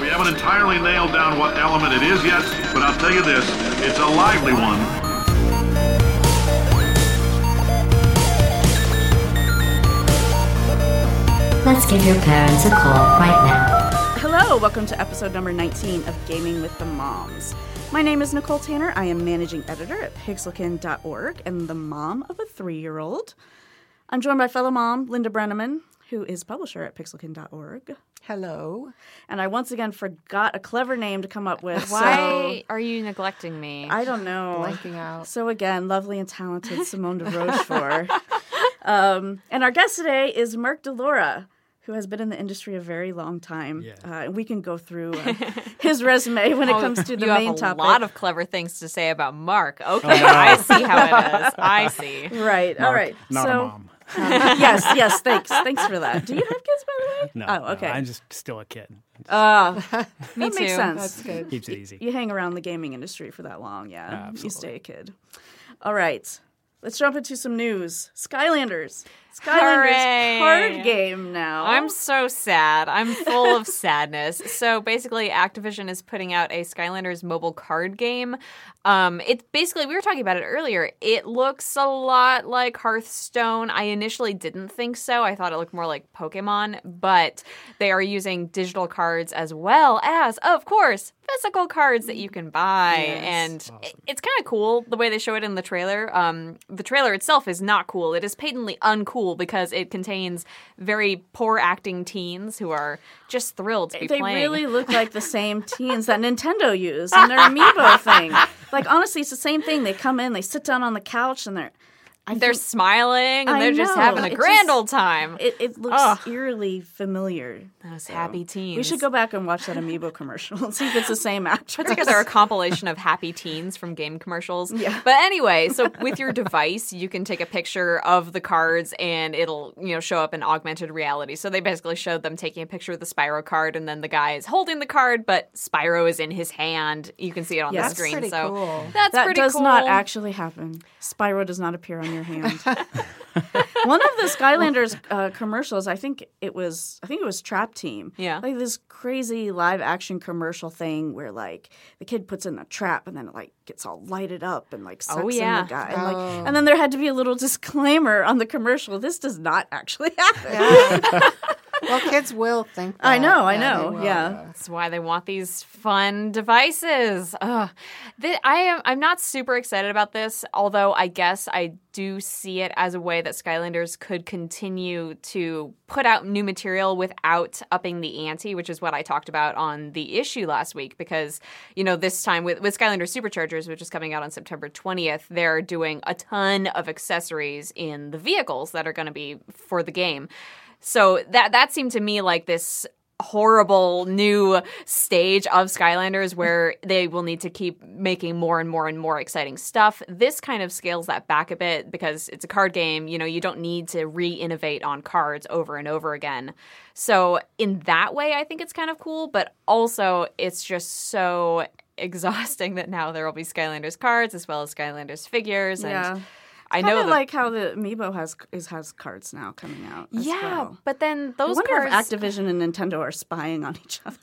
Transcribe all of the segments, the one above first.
We haven't entirely nailed down what element it is yet, but I'll tell you this, it's a lively one. Let's give your parents a call right now. Hello, welcome to episode number 19 of Gaming with the Moms. My name is Nicole Tanner. I am managing editor at pixelkin.org and the mom of a three year old. I'm joined by fellow mom Linda Brenneman, who is publisher at pixelkin.org. Hello. And I once again forgot a clever name to come up with. Why are you neglecting me? I don't know. Blanking out. So again, lovely and talented Simone de Rochefort. um, and our guest today is Mark DeLoura, who has been in the industry a very long time. Yeah. Uh, and we can go through uh, his resume when it comes to the you main have a topic. lot of clever things to say about Mark. Okay, I see how it is. I see. Right. All Mark, right. Not so, a mom. Yes. Yes. Thanks. Thanks for that. Do you have kids, by the way? No. Oh, no, okay. I'm just still a kid. Uh, Me that makes sense. That's good. Keeps it easy. You hang around the gaming industry for that long, yeah. You Absolutely. stay a kid. All right. Let's jump into some news. Skylanders. Skylanders Hooray. card game now. I'm so sad. I'm full of sadness. So basically, Activision is putting out a Skylanders mobile card game. Um, it's basically we were talking about it earlier. It looks a lot like Hearthstone. I initially didn't think so. I thought it looked more like Pokemon, but they are using digital cards as well as, of course, physical cards that you can buy, and it- it's kind of cool the way they show it in the trailer. Um, the trailer itself is not cool. It is patently uncool because it contains very poor acting teens who are just thrilled to be they playing. They really look like the same teens that Nintendo used in their amiibo thing. Like honestly, it's the same thing. They come in, they sit down on the couch, and they're I they're think smiling and I they're just having a It grand just- old time. it, it looks eerily familiar. Those happy teens. We should go back and watch that amiibo commercial and see if it's the same actress. Put together a compilation of happy teens from game commercials. Yeah. But anyway, so with your device, you can take a picture of the cards and it'll, you know, show up in augmented reality. So they basically showed them taking a picture of the Spyro card and then the guy is holding the card, but Spyro is in his hand. You can see it on Yes. the That's screen. pretty so cool. that's that pretty does cool. not actually happen. Spyro does not appear on your hand. One of the Skylanders uh, commercials, I think it was, I think it was Trap Team. Yeah. like this crazy live action commercial thing where like the kid puts in a trap and then it like gets all lighted up and like sucks Oh, yeah. in the guy, and, like, and then there had to be a little disclaimer on the commercial. This does not actually happen. Well, kids will think that. I know, I Yeah, they know, yeah. That's why they want these fun devices. Ugh. Th- I am. I'm not super excited about this, although I guess I do see it as a way that Skylanders could continue to put out new material without upping the ante, which is what I talked about on the issue last week. Because you know, this time with with Skylanders Superchargers, which is coming out on September 20th, they're doing a ton of accessories in the vehicles that are going to be for the game. So that that seemed to me like this horrible new stage of Skylanders where they will need to keep making more and more and more exciting stuff. This kind of scales that back a bit because it's a card game. You know, you don't need to re innovate on cards over and over again. So, in that way, I think it's kind of cool, but also it's just so exhausting that now there will be Skylanders cards as well as Skylanders figures. And Yeah. I know of that. like how the amiibo has is has cards now coming out. as yeah, well. but then I those wonder cards. if Activision and Nintendo are spying on each other.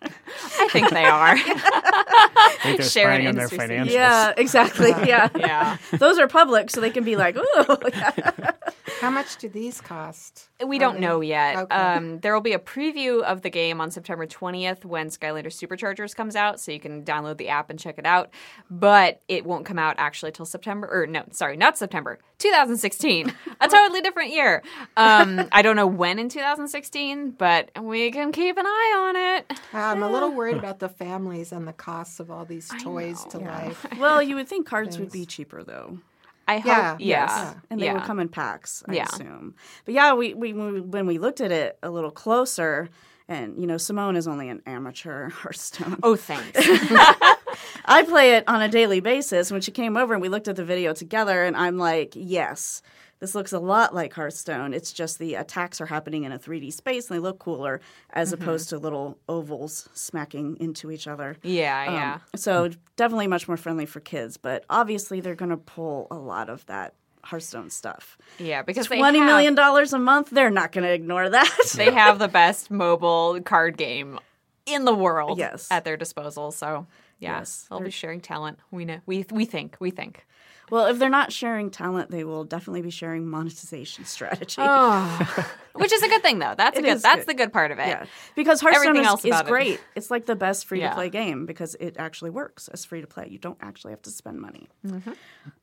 I think they are. I think they're Sharing spying on their industry financials. Yeah, exactly. Yeah. yeah. Those are public, so they can be like, ooh. yeah. How much do these cost? We don't they- know yet. Okay. Um, there will be a preview of the game on September 20th when Skylanders Superchargers comes out, so you can download the app and check it out. But it won't come out actually till September, or no, sorry, not September, 2016. a totally different year. Um, I don't know when in 2016, but we can keep an eye on it. I'm a little worried about the families and the costs of all these toys to life. Well, you would think cards would be cheaper though. I hope, Yeah, yeah, yes. And they yeah. would come in packs, I Yeah. assume. But yeah, we, we when we- when we looked at it a little closer, and you know, Simone is only an amateur Hearthstone. Oh, thanks. I play it on a daily basis. When she came over and we looked at the video together, and I'm like, yes, this looks a lot like Hearthstone. It's just the attacks are happening in a 3D space and they look cooler as opposed to little ovals smacking into each other. yeah, Um, yeah. So definitely much more friendly for kids, but obviously they're going to pull a lot of that Hearthstone stuff. Yeah, because they Twenty have- million dollars a month, they're not going to ignore that. They have the best mobile card game in the world Yes. at their disposal. So yeah, Yes. they'll be sharing talent. We know. We we think. We think. Well, if they're not sharing talent, they will definitely be sharing monetization strategy. Oh, which is a good thing though. That's a good. That's good. the good part of it. Yeah, because Hearthstone Everything is, else is about it. great. It's like the best free to play Yeah. game because it actually works as free to play. You don't actually have to spend money. Mm-hmm.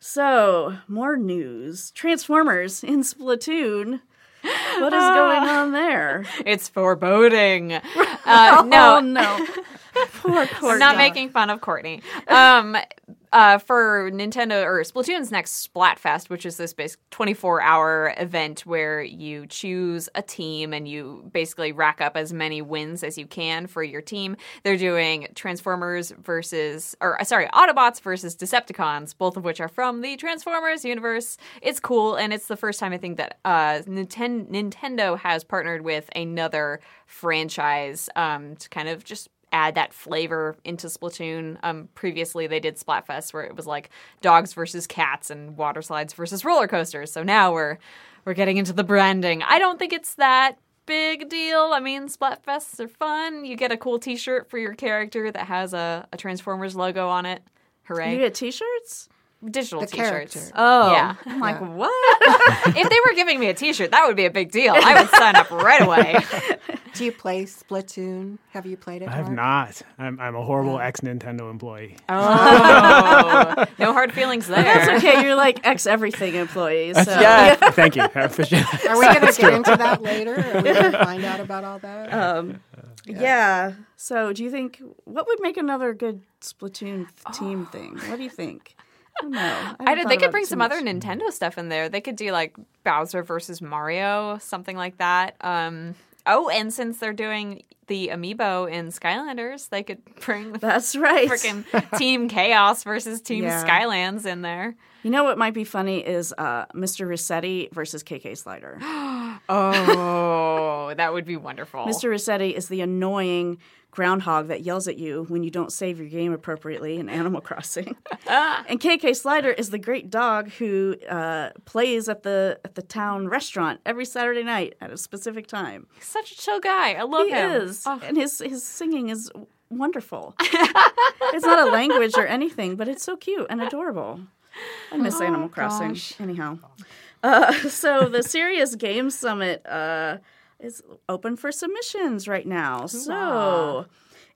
So, more news Transformers in Splatoon. What is going on there? It's foreboding. Uh, no, Oh, no. Poor, poor I'm not making fun of Courtney. Um, uh, for Nintendo or Splatoon's next Splatfest, which is this basic 24 hour event where you choose a team and you basically rack up as many wins as you can for your team. They're doing Transformers versus, or uh, sorry, Autobots versus Decepticons, both of which are from the Transformers universe. It's cool, and it's the first time I think that uh, Ninten- Nintendo has partnered with another franchise um, to kind of just add that flavor into Splatoon. Um, previously, they did Splatfest where it was like dogs versus cats and water slides versus roller coasters. So now we're we're getting into the branding. I don't think it's that big deal. I mean, Splatfests are fun. You get a cool T-shirt for your character that has a, a Transformers logo on it. Hooray! You get t shirts? Digital The T-shirts. character. Oh. Yeah. I'm like, Yeah. what? if they were giving me a T-shirt, that would be a big deal. I would sign up right away. Do you play Splatoon? Have you played it? I have Mark? not. I'm, I'm a horrible ex Nintendo employee. Oh, no hard feelings there. That's okay. You're like ex everything employees. So. yeah. Thank you. I appreciate. Are we going to get into that later? Are we going to find out about all that? Um, yeah. So, do you think what would make another good Splatoon th- team thing? What do you think? I don't know. I I haven't did, thought they could it bring some much. other Nintendo stuff in there. They could do like Bowser versus Mario, something like that. Um, oh, and since they're doing the amiibo in Skylanders, they could bring the That's right. freaking Team Kaos versus Team Yeah. Skylands in there. You know what might be funny is uh, Mr. Resetti versus KK Slider. Oh, that would be wonderful. Mr. Resetti is the annoying groundhog that yells at you when you don't save your game appropriately in Animal Crossing. and KK Slider is the great dog who uh, plays at the at the town restaurant every Saturday night at a specific time. He's Such a chill guy. I love he him. is, Oh, and his his singing is wonderful. it's not a language or anything, but it's so cute and adorable. I miss Animal Crossing. gosh. Anyhow, uh, so the Serious Games Summit uh, is open for submissions right now. So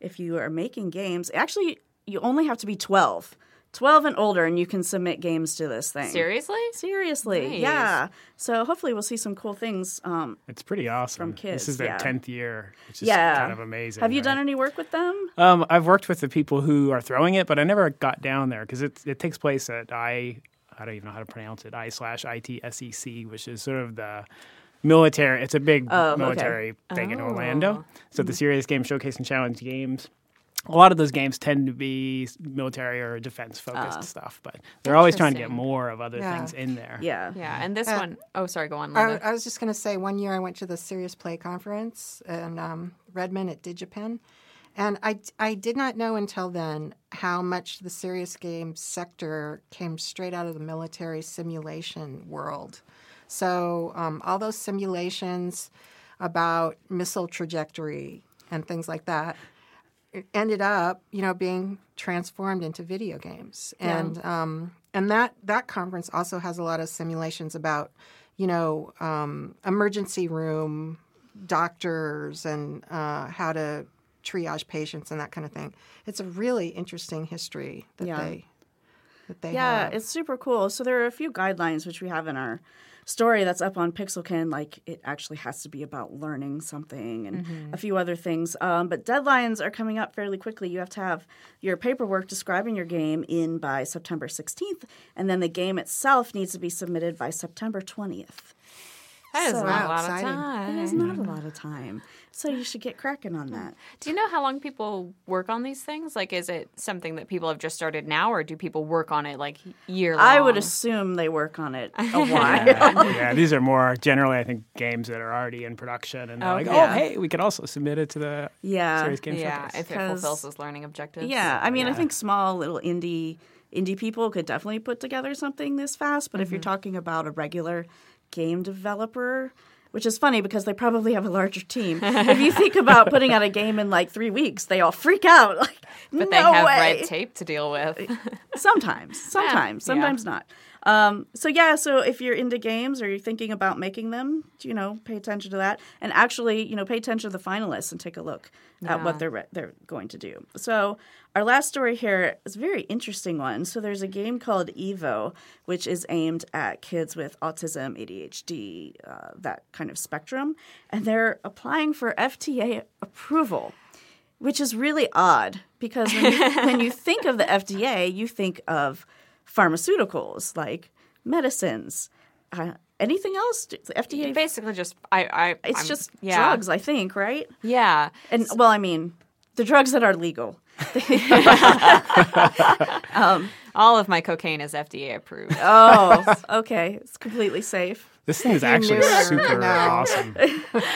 if you are making games, actually, you only have to be twelve. 12 and older, and you can submit games to this thing. seriously? Seriously, Nice. yeah. So hopefully we'll see some cool things. Um, It's pretty awesome. From kids, This is their yeah. 10th year, which is yeah, kind of amazing. Have you done any work with them? Um, I've worked with the people who are throwing it, but I never got down there because it it takes place at I I don't even know how to pronounce it I slash ITSEC, which is sort of the military. It's a big Oh, okay. military thing in Oh. Orlando. So the Serious Game Showcase and Challenge games. A lot of those games tend to be military or defense focused stuff, but they're always trying to get more of other Yeah. things in there. Yeah. Yeah, and this Uh, one oh sorry, go on, I, I was just going to say, one year I went to the Serious Play conference in um, Redmond at DigiPen, and I, I did not know until then how much the serious games sector came straight out of the military simulation world. So um, all those simulations about missile trajectory and things like that ended up, you know, being transformed into video games, and um, and that that conference also has a lot of simulations about, you know, um, emergency room doctors and uh, how to triage patients and that kind of thing. It's a really interesting history that Yeah. they that they Yeah, have. it's super cool. So there are a few guidelines which we have in our story that's up on Pixelkin. Like it actually has to be about learning something and Mm-hmm. a few other things. Um, but deadlines are coming up fairly quickly. You have to have your paperwork describing your game in by September 16th, and then the game itself needs to be submitted by September 20th. That is so- not a lot exciting. of time. It is not a lot of time. So you should get cracking on that. Do you know how long people work on these things? Like, is it something that people have just started now, or do people work on it like year long? I would assume they work on it a while. Yeah, yeah, these are more generally, I think, games that are already in production, and they're oh, like, Okay. "Oh, hey, we could also submit it to the Yeah. Serious Game Yeah, Showcase." if it 'Cause- fulfills those learning objectives. Yeah, I mean, I think small little indie indie people could definitely put together something this fast. But if you're mm-hmm. talking about a regular game developer, which is funny because they probably have a larger team. if you think about putting out a game in like three weeks, they all freak out. Like, But no they have way. red tape to deal with. Sometimes, sometimes, yeah. sometimes not. Um, so yeah, so if you're into games or you're thinking about making them, you know, pay attention to that, and actually, you know, pay attention to the finalists and take a look at what they're re- they're going to do. So our last story here is a very interesting one. So there's a game called Evo, which is aimed at kids with autism, ADHD, uh, that kind of spectrum, and they're applying for FDA approval which is really odd because when you, when you think of the FDA, you think of pharmaceuticals like medicines. Uh, anything else? The FDA, Basically, just I. I it's I'm- just yeah. drugs, I think, right? Yeah. And well, I mean, the drugs that are legal. Um, all of my cocaine is FDA approved. Oh, okay, it's completely safe. This thing is actually super awesome.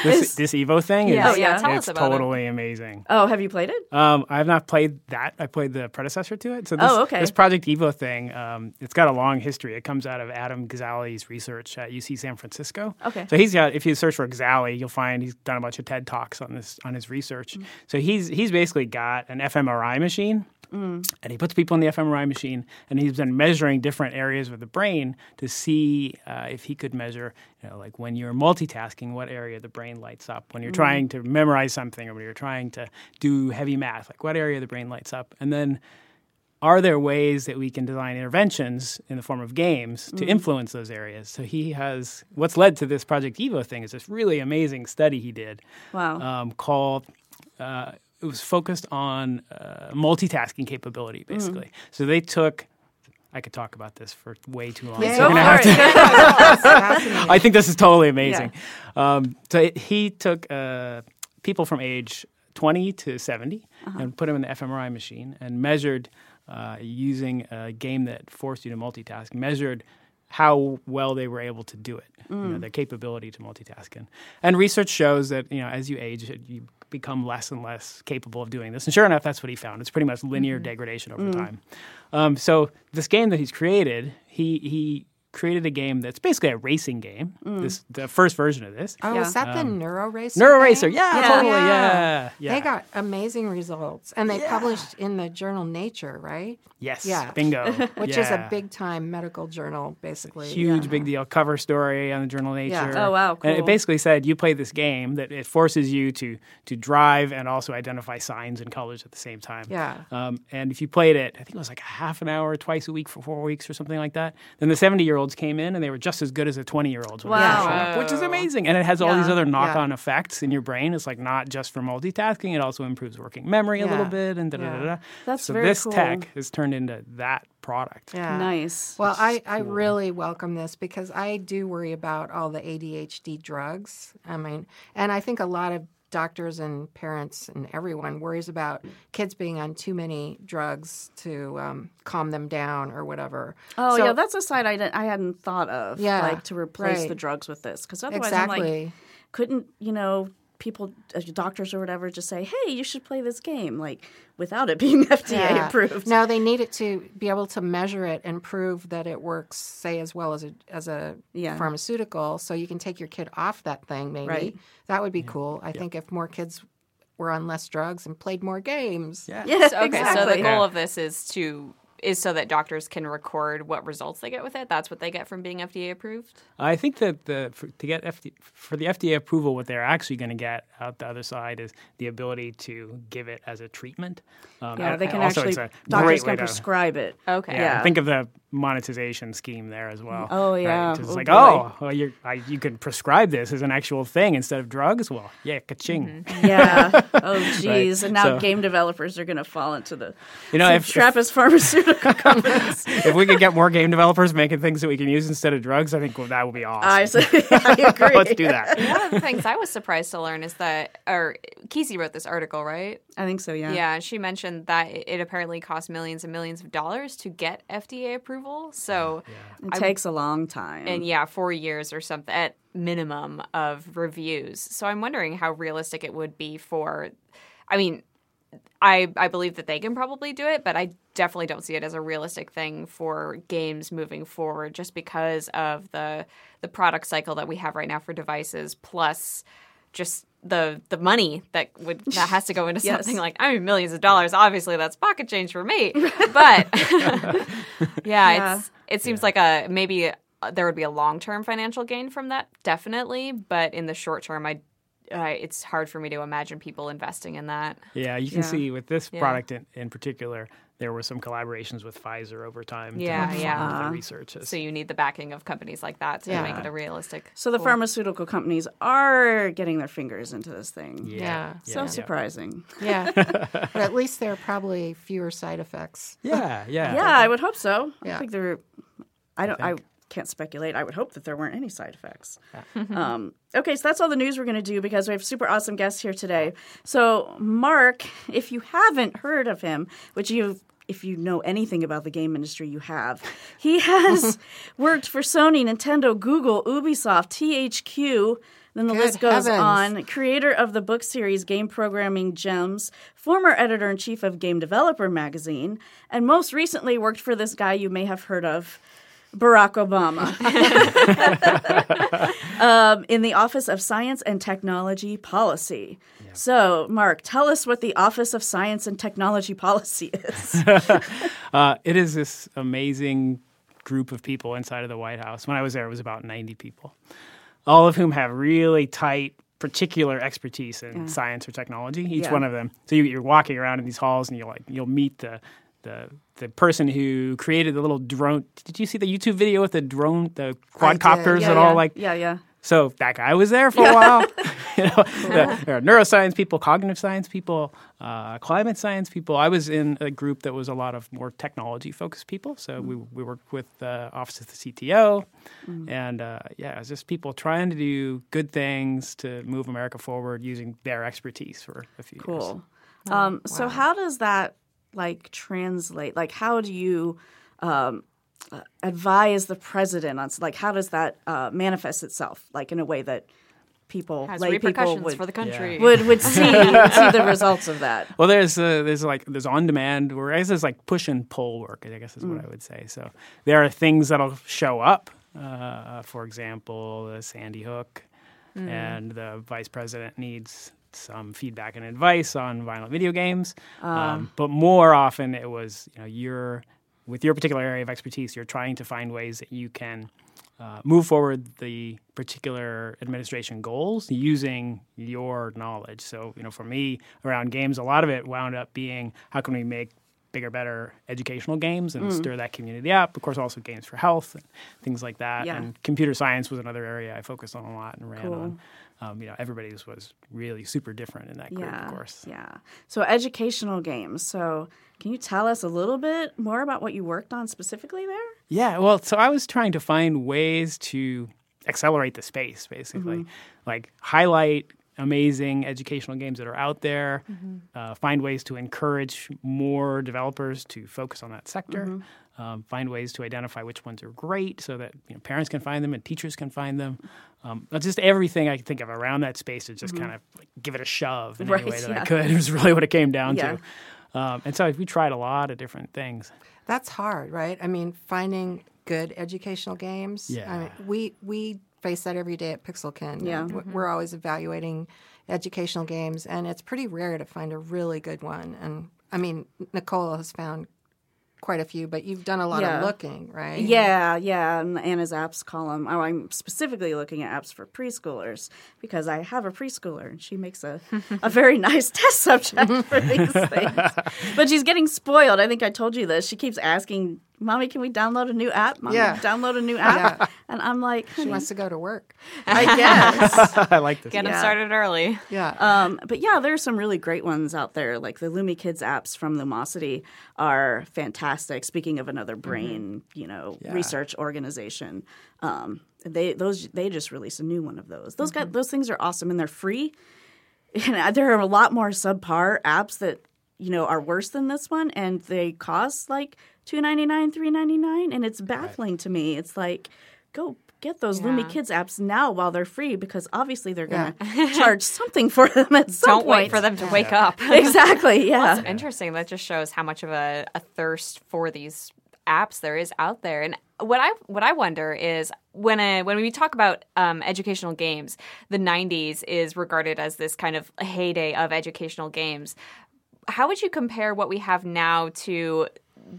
This, this Evo thing is Yeah, Oh, yeah. tell it's us about it. totally amazing. Oh, have you played it? Um, I have not played that. I played the predecessor to it. So this, Oh, okay. this Project Evo thing, um, it's got a long history. It comes out of Adam Gazzaley's research at UC San Francisco. Okay. So he's got. If you search for Gazzaley, you'll find he's done a bunch of TED talks on this on his research. Mm. So he's he's basically got an fMRI machine. Mm. And he puts people in the fMRI machine, and he's been measuring different areas of the brain to see uh, if he could measure, you know, like when you're multitasking, what area the brain lights up. When you're trying to memorize something, or when you're trying to do heavy math, like what area the brain lights up. And then, are there ways that we can design interventions in the form of games to influence those areas? So he has what's led to this Project Evo thing is this really amazing study he did Wow. um, called. Uh, it was focused on uh, multitasking capability, basically. So they took. I could talk about this for way too long. Yeah, so go gonna for it. to- I think this is totally amazing. Um, so it, he took uh, people from age 20 to 70 and put them in the fMRI machine and measured uh, using a game that forced you to multitask, measured how well they were able to do it, you know, their capability to multitask. And, and research shows that you know as you age, you become less and less capable of doing this. And sure enough, that's what he found. It's pretty much linear degradation over time. Um, so this game that he's created, he he created a game that's basically a racing game. This the first version of this. Oh, Yeah. is that the Neuro Racer? Neuro? Racer, yeah, Yeah. totally, Yeah. yeah, yeah. They got amazing results, and they published in the journal Nature, right? yes, yeah. bingo, Which is a big time medical journal, basically. huge Yeah. big deal cover story on the journal Nature. Yeah. Oh, wow, cool. And it basically said you play this game that it forces you to to drive and also identify signs and colors at the same time. Yeah. Um, and if you played it, I think it was like a half an hour twice a week for four weeks or something like that. Then the seventy year olds came in and they were just as good as the twenty year olds. Wow. which is amazing. And it has all these other knock on effects in your brain. It's like not just for multitasking; it also improves working memory a little bit and da da da Yeah. da. That's so very this cool. tech has turned into that product. Yeah. Nice. Well, I, I really welcome this because I do worry about all the ADHD drugs. I mean, and I think a lot of doctors and parents and everyone worries about kids being on too many drugs to um, calm them down or whatever. Oh So- yeah, that's a side I, didn't, I hadn't thought of. Yeah, like to replace right. the drugs with this because otherwise I'm like, couldn't you know people, uh, doctors or whatever, just say, hey, you should play this game like without it being FDA Yeah. approved. No, they need it to be able to measure it and prove that it works, say, as well as a as a Yeah. pharmaceutical. So you can take your kid off that thing. Maybe Right. that would be cool. I think if more kids were on less drugs and played more games. Yeah. Yeah, So, okay, exactly. so the goal Yeah. of this is to is so that doctors can record what results they get with it. That's what they get from being FDA approved. I think that the for, to get FD, for the FDA approval, what they're actually going to get out the other side is the ability to give it as a treatment. Um, yeah, and- they can actually doctors can way to- prescribe it. Okay. Yeah, Yeah. think of the monetization scheme there as well. Oh, right? yeah. It's Oh, like, oh, boy. oh, well, you're, you could prescribe this as an actual thing instead of drugs. Well, yeah, ka-ching. Mm-hmm. Yeah. Oh, geez. And now So- game developers are going to fall into the You know, some if, if, Trappist pharmaceutical companies. if we could get more game developers making things that we can use instead of drugs, I think well, that would be awesome. I, say, I agree. Let's do that. One of the things I was surprised to learn is that, or Kesey wrote this article, right? I think so. Yeah. Yeah, she mentioned that it it apparently costs millions and millions of dollars to get FDA approval. So, It takes a long time. and yeah, four years or something at minimum of reviews. So I'm wondering how realistic it would be for. I mean, I I believe that they can probably do it, but I definitely don't see it as a realistic thing for games moving forward, just because of the the product cycle that we have right now for devices, plus just the the money that would that has to go into Yes. something like I mean millions of dollars. Obviously, that's pocket change for me, but yeah, it's it seems like a maybe uh, there would be a long term financial gain from that, definitely, but in the short term, I. I it's hard for me to imagine people investing in that. Yeah, you can Yeah. see with this Yeah. product in, in particular, there were some collaborations with Pfizer over time. Yeah, help yeah. fund Uh-huh. the research. So you need the backing of companies like that to Yeah. make it a realistic. So the goal. pharmaceutical companies are getting their fingers into this thing. Yeah. So yeah. surprising. Yeah. but at least there are probably fewer side effects. Yeah, yeah. Yeah, I would hope so. Yeah. I think there. Are I don't. I, think. Can't speculate. I would hope that there weren't any side effects. um, okay, so that's all the news we're going to do because we have super awesome guests here today. So Mark, if you haven't heard of him, which you. If you know anything about the game industry, you have. He has worked for Sony, Nintendo, Google, Ubisoft, THQ. Then the Good list goes heavens. on creator of the book series Game Programming Gems, former editor in chief of Game Developer magazine, and most recently worked for this guy you may have heard of, Barack Obama, um, in the Office of Science and Technology Policy. So, Mark, tell us what the Office of Science and Technology Policy is. Uh, it is this amazing group of people inside of the White House. When I was there, it was about 90 people, all of whom have really tight, particular expertise in science or technology. Each Yeah. one of them. So you, you're walking around in these halls, and you'll like you'll meet the. The, the person who created the little drone. Did you see the YouTube video with the drone, the quadcopters yeah, that yeah, all like yeah, yeah. So that guy was there for a while. you know, the- there are neuroscience people, cognitive science people, uh, climate science people. I was in a group that was a lot of more technology focused people. So we we worked with the office of the CTO, and uh, yeah, it was just people trying to do good things to move America forward using their expertise for a few years. Cool. Um, So, how does that like translate? Like, how do you um, uh, advise the president on like how does that uh, manifest itself? Like in a way that people, Has lay people would for the country. would would see see the results of that. Well, there's uh, there's like there's on demand where I guess there's like push and pull work. I guess is what I would say. So there are things that'll show up. Uh, for example, the Sandy Hook, and the vice president needs some feedback and advice on violent video games. Um, but more often, it was you know you're with your particular area of expertise, you're trying to find ways that you can uh, move forward the particular administration goals using your knowledge. So, you know, for me around games, a lot of it wound up being how can we make bigger, better educational games and stir that community up. Of course, also games for health and things like that. Yeah. And computer science was another area I focused on a lot and ran Cool. on. Um, you know, everybody's was really super different in that group, yeah, of course. Yeah. So educational games. So can you tell us a little bit more about what you worked on specifically there? Yeah, well, so I was trying to find ways to accelerate the space, basically, like highlight amazing educational games that are out there, uh, find ways to encourage more developers to focus on that sector, um, find ways to identify which ones are great so that you know, parents can find them and teachers can find them. Um, just everything I could think of around that space to just kind of like, give it a shove in Right, any way that yeah. I could. It was really what it came down Yeah. to. Um, and so we tried a lot of different things. That's hard, right? I mean, finding good educational games. Yeah. I mean, we we face that every day at Pixelkin. Yeah. W- We're always evaluating educational games, and it's pretty rare to find a really good one. And I mean, Nicole has found quite a few, but you've done a lot Yeah. of looking, right? Yeah, yeah. In Anna's apps column, oh, I'm specifically looking at apps for preschoolers because I have a preschooler and she makes a, a very nice test subject for these things. But she's getting spoiled. I think I told you this. She keeps asking, Mommy, can we download a new app? Mommy, Yeah. download a new app. And I'm like, She wants to go to work. I guess. I like this. Get them Yeah. started early. Yeah. Um, but yeah, there are some really great ones out there. Like the Lumi Kids apps from Lumosity are fantastic. Speaking of another brain, you know, Yeah. research organization, um, they those they just released a new one of those. Those got those things are awesome and they're free. And there are a lot more subpar apps that you know are worse than this one, and they cost like two ninety nine, three ninety nine, and it's baffling to me. It's like go get those Yeah. Lumi Kids apps now while they're free because obviously they're going to charge something for them at some Don't point. wait for them to wake up. exactly. Yeah. That's interesting. That just shows how much of a, a thirst for these apps there is out there. And what I what I wonder is when a, when we talk about um, educational games, the '90s is regarded as this kind of heyday of educational games. How would you compare what we have now to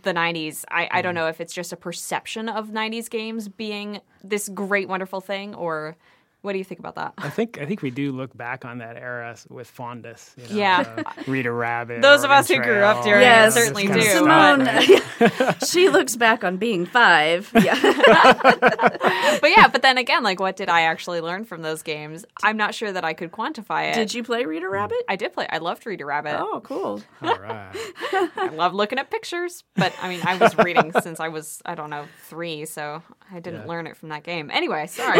the 90s? I, I don't mm-hmm. know if it's just a perception of 90s games being this great, wonderful thing, or what do you think about that? I think I think we do look back on that era with fondness. You know, Yeah. Reader Rabbit. Those of us who grew up during it Yes. this certainly do, Simone, right? she looks back on being five. Yeah. but yeah, but then again, like, what did I actually learn from those games? I'm not sure that I could quantify it. Did you play Reader hmm. Rabbit? I did play. I loved Reader Rabbit. Oh, cool. All right. I love looking at pictures, but I mean, I was reading since I was, I don't know, three, so I didn't Yeah. learn it from that game. Anyway, sorry.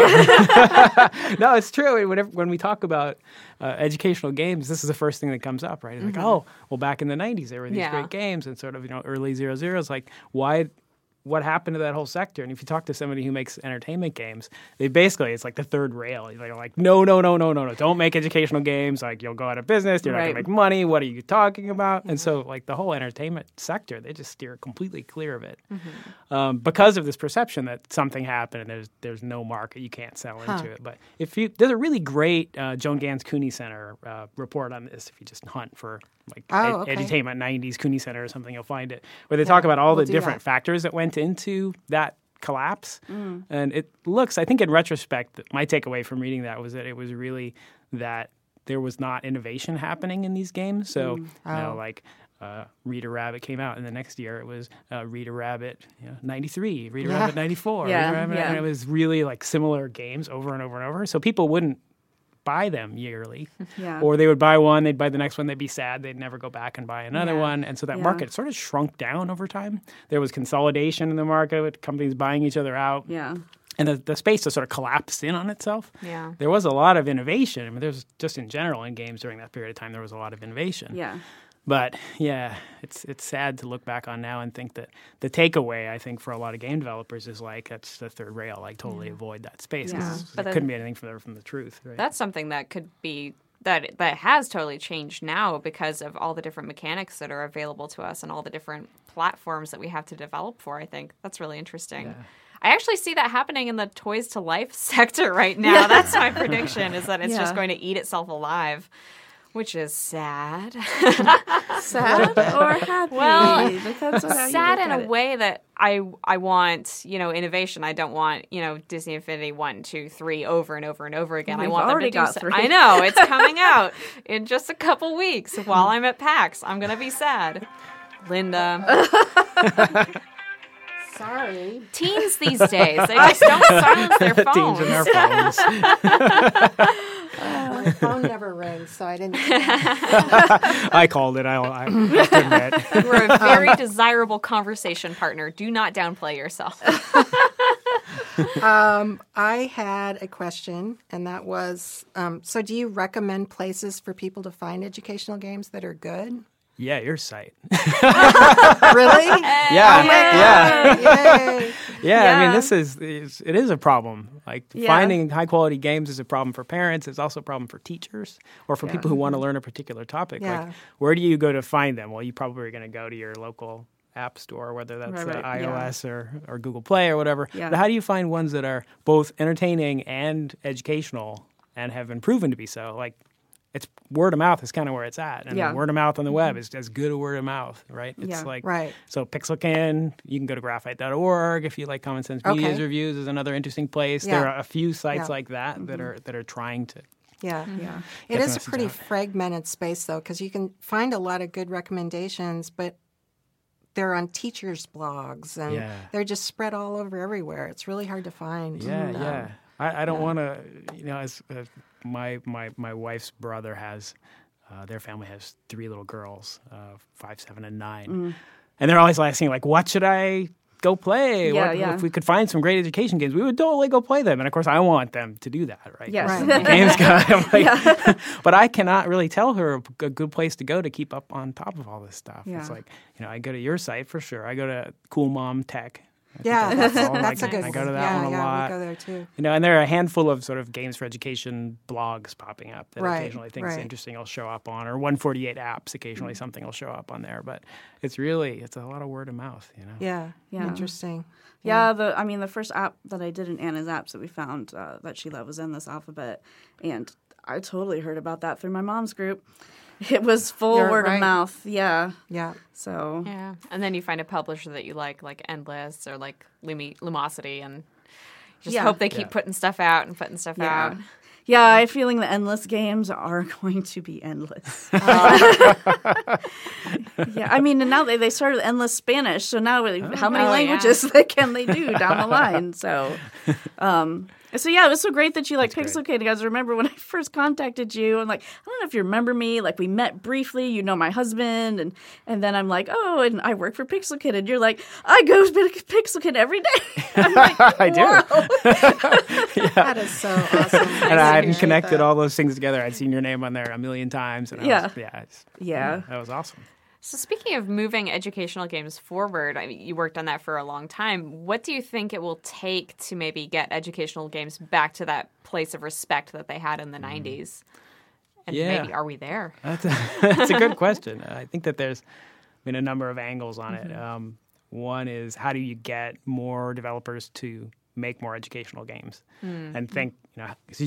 no, it's true. Whenever, when we talk about uh, educational games, this is the first thing that comes up, right? It's like, oh, well, back in the '90s, there were these Yeah. great games, and sort of you know early zero zeros. Like, why? What happened to that whole sector? And if you talk to somebody who makes entertainment games, they basically it's like the third rail. They're like, no, no, no, no, no, no, don't make educational games. Like you'll go out of business. You're not gonna make money. What are you talking about? And so like the whole entertainment sector, they just steer completely clear of it um, because of this perception that something happened and there's there's no market, you can't sell into it. But if you there's a really great uh, Joan Ganz Cooney Center uh, report on this. If you just hunt for like Oh, okay. edutainment '90s Cooney Center or something, you'll find it where they talk about all we'll the different that. factors that went into that collapse. And it looks, I think, in retrospect, my takeaway from reading that was that it was really that there was not innovation happening in these games. So, you know, Oh. like uh, Reader Rabbit came out, and the next year it was uh, Reader Rabbit you know, 93, Reader Yeah. Rabbit 94. Yeah, Reader Rabbit, yeah. And it was really like similar games over and over and over. So people wouldn't buy them yearly. Yeah. Or they would buy one, they'd buy the next one, they'd be sad, they'd never go back and buy another Yeah. one. And so that Yeah. market sort of shrunk down over time. There was consolidation in the market with companies buying each other out. Yeah. And the, the space just sort of collapsed in on itself. Yeah. There was a lot of innovation. I mean, there was just in general in games during that period of time, there was a lot of innovation. Yeah. But yeah, it's it's sad to look back on now and think that the takeaway I think for a lot of game developers is like that's the third rail. Like totally avoid that space. 'cause Yeah. It But then- couldn't be anything further from the truth. Right? That's something that could be that that has totally changed now because of all the different mechanics that are available to us and all the different platforms that we have to develop for. I think that's really interesting. I actually see that happening in the toys to life sector right now. That's my prediction is that it's just going to eat itself alive, which is sad. Sad or happy? Well, Depends on how you sad in a it. way that I I want you know innovation. I don't want you know Disney Infinity one, two, three over and over and over again. I We've want them to already do. got so- three. I know it's coming out in just a couple weeks. While I'm at PAX, I'm gonna be sad. Linda, Sorry. teens these days they just don't silence their phones. Teens and their phones. My phone never rings, so I didn't. I called it. I'll, I have to admit. We're a very desirable conversation partner. Do not downplay yourself. Um, I had a question, and that was um, so do you recommend places for people to find educational games that are good? Yeah, your site. Really? Yeah, yeah, Yay. yeah. I mean, this is is- it is a problem. Like Yeah. finding high quality games is a problem for parents. It's also a problem for teachers or for people who want to learn a particular topic. Yeah. Like, where do you go to find them? Well, you probably are going to go to your local app store, whether that's Right, uh, right, yeah. iOS or, or Google Play or whatever. Yeah. But how do you find ones that are both entertaining and educational and have been proven to be so? Like, it's word of mouth is kind of where it's at, and Yeah. word of mouth on the web is as good a word of mouth, right? It's Yeah. like Right. so Pixelkin, you can go to graphite.org if you like Common Sense Media's reviews is another interesting place. Yeah. There are a few sites Yeah. like that that are that are trying to Yeah. Yeah. It Get the is a pretty out. fragmented space, though, because you can find a lot of good recommendations, but they're on teachers' blogs and Yeah. they're just spread all over everywhere. It's really hard to find. Yeah, Um, yeah. I, I don't want to, you know, as uh, my my my wife's brother has, uh, their family has three little girls, uh, five, seven, and nine, Mm. and they're always asking like, "What should I go play? Yeah, what, yeah. If we could find some great education games, we would totally go play them." And of course, I want them to do that, right? Yes. Right. Games guy. I'm like, but I cannot really tell her a good place to go to keep up on top of all this stuff. Yeah. It's like, you know, I go to your site for sure. I go to Cool Mom Tech. Yeah, that's, all. that's I- a good I go one. to that yeah, one a yeah, lot. we go there too. You know, and there are a handful of sort of games for education blogs popping up that Right, occasionally things right. interesting will show up on, or 148 apps. Occasionally, something will show up on there. But it's really it's a lot of word of mouth. You know. Yeah, Yeah. interesting. Yeah, the I mean the first app that I did in Anna's apps that we found uh, that she loved was Endless Alphabet, and I totally heard about that through my mom's group. It was full You're word right. of mouth. Yeah, Yeah, so Yeah. And then you find a publisher that you like, like Endless or like Lumi- Lumosity, and just Yeah. hope they keep Yeah. putting stuff out and putting stuff yeah. out. Yeah, I have a feeling the endless games are going to be endless. yeah, I mean, and now they, they started endless Spanish, so now how many Oh, languages can they do down the line? So, um, so yeah, it was so great that you like great. Pixelkin. Guys, I remember when I first contacted you, and like, I don't know if you remember me. Like, we met briefly. You know my husband, and and then I'm like, oh, and I work for Pixelkin, and you're like, I go to Pixelkin every day. I'm like, I do. "Wow." that is so awesome. And I hadn't connected that. all those things together. I'd seen your name on there a million times. And I Yeah. was, yeah, it's, Yeah. that was awesome. So speaking of moving educational games forward, I mean, you worked on that for a long time. What do you think it will take to maybe get educational games back to that place of respect that they had in the '90s? And Yeah. maybe are we there? That's a, that's a good question. I think that there's been a number of angles on Mm-hmm. it. Um, one is how do you get more developers to make more educational games Mm-hmm. and think, you know, 'cause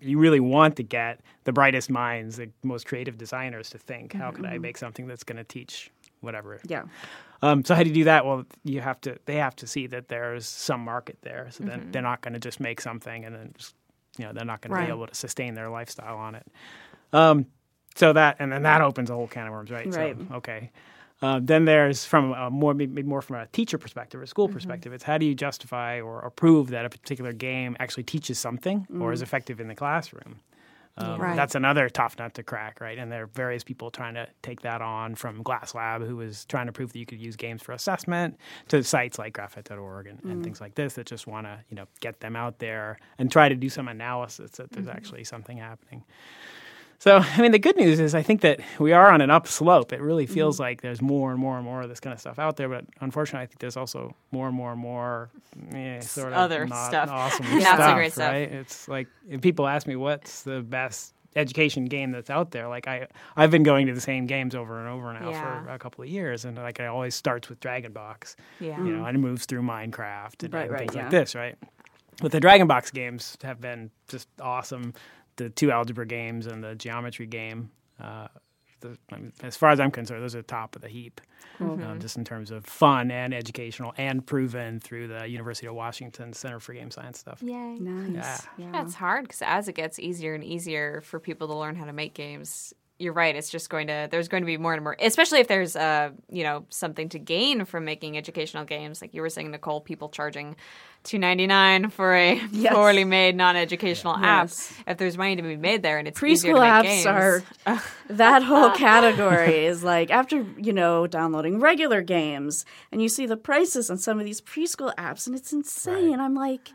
you, really want to get the brightest minds, the most creative designers to think, how could I make something that's going to teach whatever Mm-hmm. Yeah. um, so how do you do that? Well, you have to. They have to see that there's some market there. So Mm-hmm. then they're not going to just make something and then, just, you know, they're not going to be able to sustain their lifestyle on it. Um, so that and then that opens a whole can of worms, right? Right. So, okay. Uh, then there's from a more maybe more from a teacher perspective or school perspective. It's how do you justify or, or prove that a particular game actually teaches something or is effective in the classroom? Um, Right. That's another tough nut to crack, right? And there are various people trying to take that on from Glass Lab, who was trying to prove that you could use games for assessment, to sites like graphite.org and, and things like this that just want to, you know, get them out there and try to do some analysis that there's actually something happening. So, I mean, the good news is I think that we are on an up slope. It really feels like there's more and more and more of this kind of stuff out there. But unfortunately, I think there's also more and more and more eh, sort of Other not stuff. awesome Not so stuff, great stuff. right? It's like if people ask me what's the best education game that's out there. Like I, I've been going to the same games over and over now for a couple of years, and like it always starts with Dragon Box, Yeah. you know, and it moves through Minecraft and, Right, and right, things yeah. like this, right? But the Dragon Box games have been just awesome. The two algebra games and the geometry game. Uh, the, I mean, as far as I'm concerned, those are the top of the heap, um, just in terms of fun and educational and proven through the University of Washington Center for Game Science stuff. Yay. Nice. Yeah. Yeah, it's hard because as it gets easier and easier for people to learn how to make games, you're right. It's just going to there's going to be more and more, especially if there's uh you know something to gain from making educational games. Like you were saying, Nicole, people charging two ninety nine for a Yes. poorly made non educational app. Yes. If there's money to be made there and it's easier preschool to make apps games, are that whole category is like after you know downloading regular games and you see the prices on some of these preschool apps and it's insane i'm like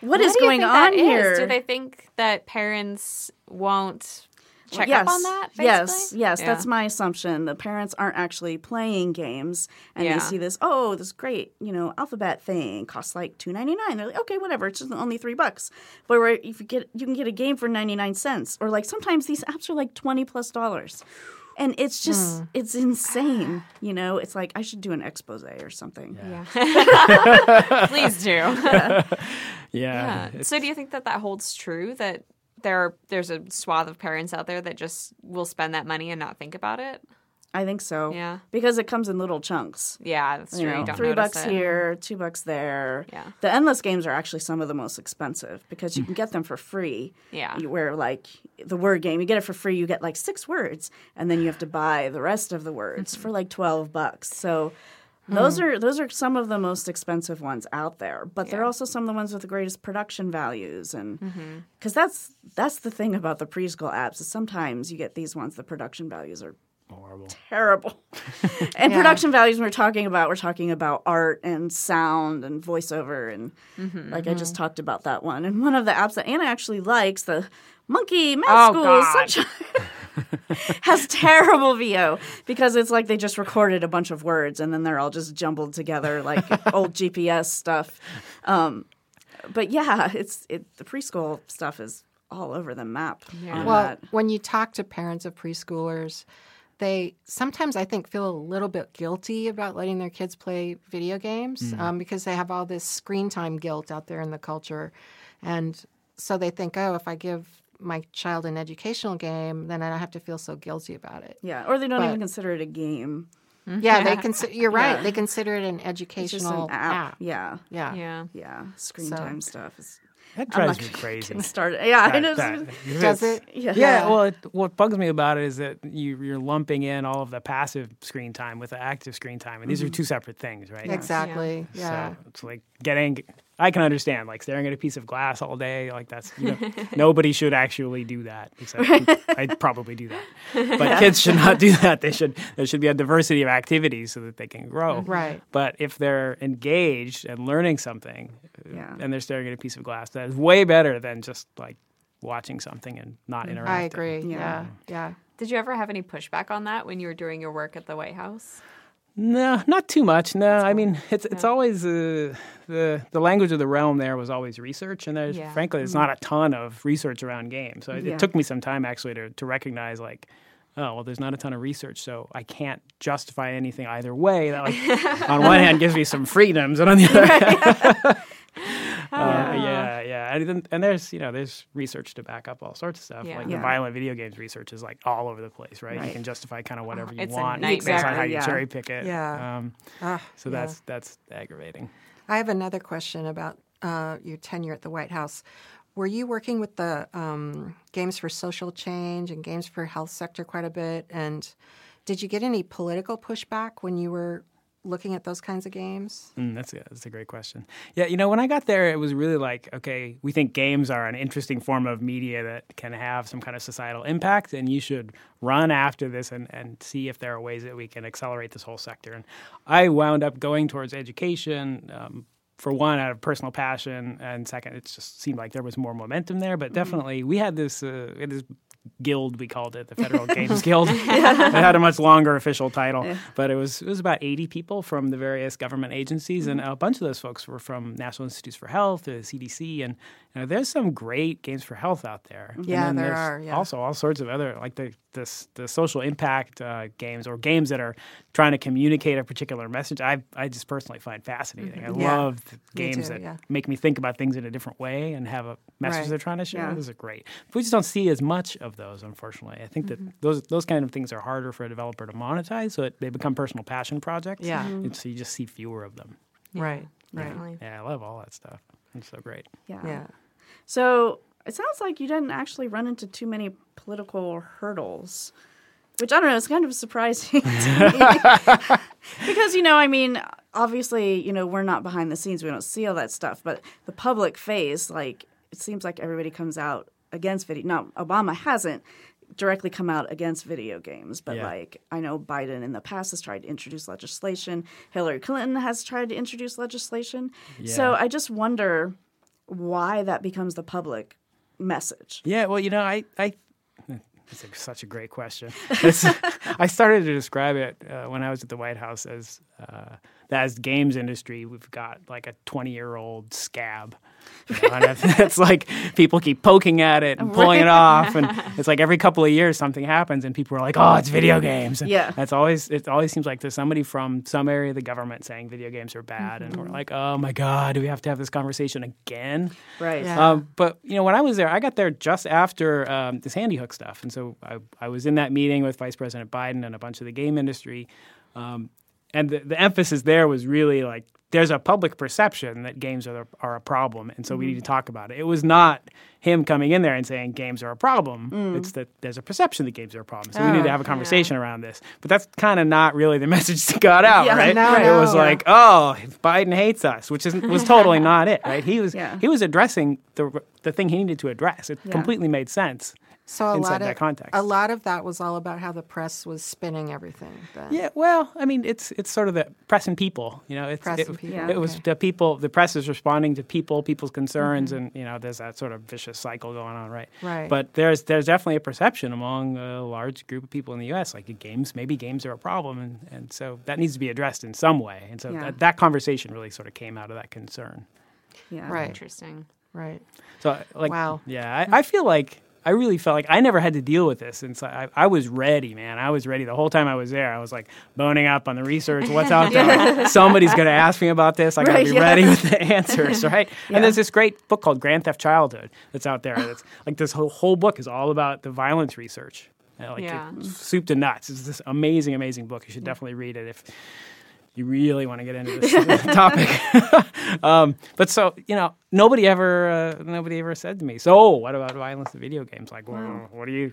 What what is going on that is? here Do they think that parents won't check yes. up on that? Yes, basically? yes, Yeah. that's my assumption. The parents aren't actually playing games, and Yeah. they see this. Oh, this great, you know, alphabet thing costs like two ninety nine. They're like, okay, whatever. It's just only three bucks. But where if you get, you can get a game for ninety nine cents, or like sometimes these apps are like twenty plus dollars, and it's just hmm. it's insane. You know, it's like I should do an expose or something. Yeah. Please do. Yeah. Yeah. It's- So do you think that that holds true that there are, there's a swath of parents out there that just will spend that money and not think about it? I think so. Yeah. because it comes in little chunks. Yeah, that's You true. know, You don't three bucks it. here, two bucks there. Yeah. The endless games are actually some of the most expensive because you can get them for free. Yeah. You- Where like the word game, you get it for free. You get like six words, and then you have to buy the rest of the words Mm-hmm. for like twelve bucks. So. Hmm. Those are those are some of the most expensive ones out there, but they're also some of the ones with the greatest production values, and Mm-hmm. because that's that's the thing about the preschool apps is sometimes you get these ones the production values are horrible. terrible. and production values we're talking about, we're talking about art and sound and voiceover and like I just talked about that one. And one of the apps that Anna actually likes, the Monkey Math Oh, School God. Sunshine. has terrible VO because it's like they just recorded a bunch of words and then they're all just jumbled together like old GPS stuff. Um, but yeah, it's it, the preschool stuff is all over the map. on Well, that. when you talk to parents of preschoolers, they sometimes I think feel a little bit guilty about letting their kids play video games um, because they have all this screen time guilt out there in the culture, and so they think, oh, if I give my child an educational game, then I don't have to feel so guilty about it. yeah, or they don't but- even consider it a game. Mm-hmm. Yeah, they consider. You're right. Yeah. They consider it an It's just educational an app. Yeah, Yeah. Yeah. yeah. Screen So- time stuff is. That I'm drives not me crazy. Getting started. Yeah, I That- know. that- Does it? Yeah. Yeah, well, it, what bugs me about it is that you, you're lumping in all of the passive screen time with the active screen time, and these are mm-hmm. two separate things, right? Exactly. Yeah. So it's like getting. I can understand like staring at a piece of glass all day. Like that's you know, nobody should actually do that. Except I'd probably do that, but kids should not do that. They should. There should be a diversity of activities so that they can grow. Right. But if they're engaged and learning something, uh, Yeah. and they're staring at a piece of glass, that is way better than just like watching something and not mm, interacting. I agree. Yeah. Yeah. Yeah. Did you ever have any pushback on that when you were doing your work at the White House? No, not too much. No, I mean it's it's always uh, the the language of the realm. There was always research, and there's Yeah. frankly there's not a ton of research around games. So it, Yeah. it took me some time actually to to recognize like. Oh well, there's not a ton of research, so I can't justify anything either way. That, like, on one hand, gives me some freedoms, and on the other, uh, yeah, yeah, and, then, and there's you know there's research to back up all sorts of stuff. Yeah. Like Yeah. the violent video games research is like all over the place, right? You can justify kind of whatever you want based on how you Yeah. cherry pick it. Yeah. Um, Ah, so that's that's aggravating. I have another question about uh, your tenure at the White House. Were you working with the um, Games for Social Change and Games for Health sector quite a bit? And did you get any political pushback when you were looking at those kinds of games? Mm, that's a, that's a great question. Yeah, you know, when I got there, it was really like, okay, we think games are an interesting form of media that can have some kind of societal impact, and you should run after this and, and see if there are ways that we can accelerate this whole sector. And I wound up going towards education. Um, for one, out of personal passion, and second, it just seemed like there was more momentum there. But definitely, we had this, uh, had this guild we called it the Federal Games Guild. it had a much longer official title, but it was it was about 80 people from the various government agencies, and a bunch of those folks were from National Institutes for Health, the CDC, and you know, there's some great games for health out there. Yeah, then there are, yeah. Also, all sorts of other like the this the social impact uh, games or games that are trying to communicate a particular message. I I just personally find fascinating. I Yeah. love games too, that yeah. make me think about things in a different way and have a message Right. they're trying to share. Yeah. Those are great. But we just don't see as much of those, unfortunately. I think Mm-hmm. that those those kind of things are harder for a developer to monetize, so it, they become personal passion projects. Yeah. Mm-hmm. and so you just see fewer of them. Right. Right. Definitely. Yeah, I love all that stuff. It's so great. Yeah. Yeah. So it sounds like you didn't actually run into too many political hurdles, which I don't know. It's kind of surprising to me. because you know, I mean, obviously, you know, we're not behind the scenes. We don't see all that stuff, but the public face, like, it seems like everybody comes out against video. Now, Obama hasn't directly come out against video games, but Yeah. like I know Biden in the past has tried to introduce legislation. Hillary Clinton has tried to introduce legislation. So I just wonder why that becomes the public message. Yeah, well, you know, I, I a, such a great question. I started to describe it uh, when I was at the White House as uh, as games industry, we've got like a twenty year old scab. You know, and it's- it's like people keep poking at it and pulling it off, and it's like every couple of years something happens, and people are like, "Oh, it's video games." And Yeah. that's always it. Always seems like there's somebody from some area of the government saying video games are bad, and we're like, "Oh my god, do we have to have this conversation again?" Right. Yeah. Um, but you know, when I was there, I got there just after um, this Sandy Hook stuff, and so I, I was in that meeting with Vice President Biden and a bunch of the game industry, um, and the, the emphasis there was really like there's a public perception that games are are a problem, and so we need to mm-hmm. talk about it. It was not him coming in there and saying games are a problem. Mm. It's that there's a perception that games are a problem, so we need to oh, have a conversation around this. But that's kind of not really the message that got out, Yeah, right? no, it was no. like, oh, Biden hates us, which is was totally not it, right? He was Yeah. he was addressing the the thing he needed to address. It Yeah. completely made sense. So a inside lot that of context. a lot of that was all about how the press was spinning everything. Then. Yeah, well, I mean, it's it's sort of the press and people. You know, it's, Press it, and people, it was okay. the people. The press is responding to people, people's concerns, Mm-hmm. and you know, there's that sort of vicious cycle going on, right? Right. But there's there's definitely a perception among a large group of people in the U.S. like games, maybe games are a problem, and and so that needs to be addressed in some way. And so Yeah. that, that conversation really sort of came out of that concern. Yeah. Right. Interesting. Right. So like, Wow. yeah, I, I feel like I really felt like I never had to deal with this, and so I, I was ready, man. I was ready the whole time I was there. I was like boning up on the research, what's out there. Somebody's going to ask me about this. I got to Right, be yeah. ready with the answers, right? And there's this great book called Grand Theft Childhood that's out there. That's like this whole, whole book is all about the violence research. You know, like Yeah. soup to nuts. It's this amazing, amazing book. You should definitely read it if you really want to get into this topic. um, but so you know, nobody ever, uh, nobody ever said to me, "So, what about violence in video games?" Like, well, what are you?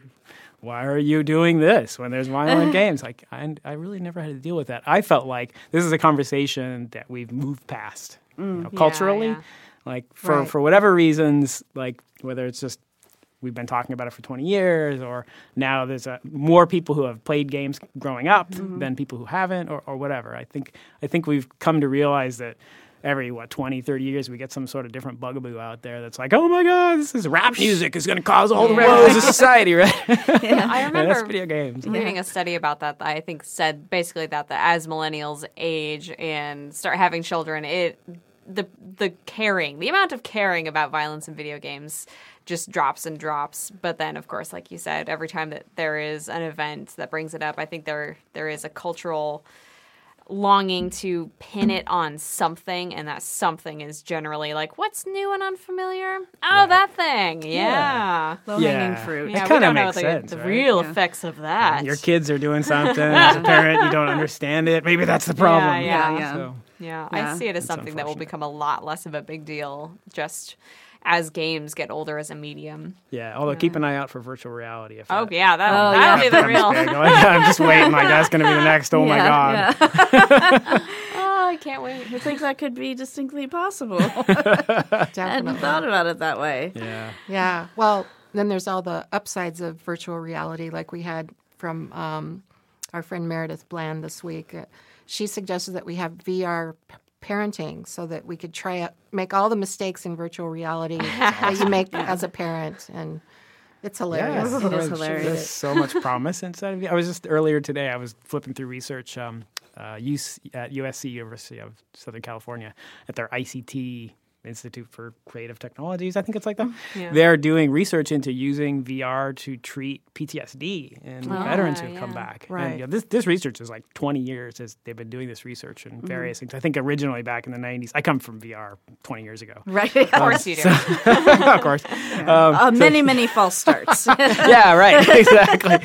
Why are you doing this when there's violent games? Like, I, I really never had to deal with that. I felt like this is a conversation that we've moved past you know, culturally. yeah. Like for Right. for whatever reasons, like whether it's just we've been talking about it for 20 years or now there's a, more people who have played games growing up mm-hmm. than people who haven't or, or whatever. I think i think we've come to realize that every what 20 30 years we get some sort of different bugaboo out there that's like oh my god this is rap music is going to cause all the woes of society right? I remember that's video games. reading a study about that that I think said basically that the, as millennials age and start having children, it the the caring, the amount of caring about violence in video games just drops and drops. But then, of course, like you said, every time that there is an event that brings it up, I think there there is a cultural longing to pin it on something and that something is generally like what's new and unfamiliar oh that thing yeah Low Yeah. hanging fruit. It yeah, we kinda don't know makes the, sense, the right? real Yeah. effects of that. your kids are doing something as a parent you don't understand it maybe that's the problem Yeah, yeah. So, Yeah, Yeah. I see it as It's something that will become a lot less of a big deal just as games get older as a medium. yeah although keep an eye out for virtual reality if Oh that- yeah, that, Oh, that'll yeah. be the real. big. Like, I'm just waiting. Like that's going to be the next. Oh my god! yeah. Oh, I can't wait. I think that could be distinctly possible. I hadn't thought about it that way. Yeah. Yeah. Well, then there's all the upsides of virtual reality, like we had from um, our friend Meredith Bland this week. Uh, she suggested that we have VR p- parenting so that we could try out, make all the mistakes in virtual reality that you make as a parent, and it's hilarious. Yes, It is hilarious. There's so much promise inside of you. I was just earlier today. I was flipping through research um, uh, use at USC, University of Southern California, at their ICT Institute for Creative Technologies. I think it's like that. Mm-hmm. Yeah. They're doing research into using VR to treat PTSD in oh, veterans who've come back. Right. And, you know, this this research is like 20 years as they've been doing this research and mm-hmm. various things. I think originally back in the 90s. I come from VR 20 years ago. Right. Um, of course you do. of course. Um, uh, many, many false starts. yeah, right, exactly.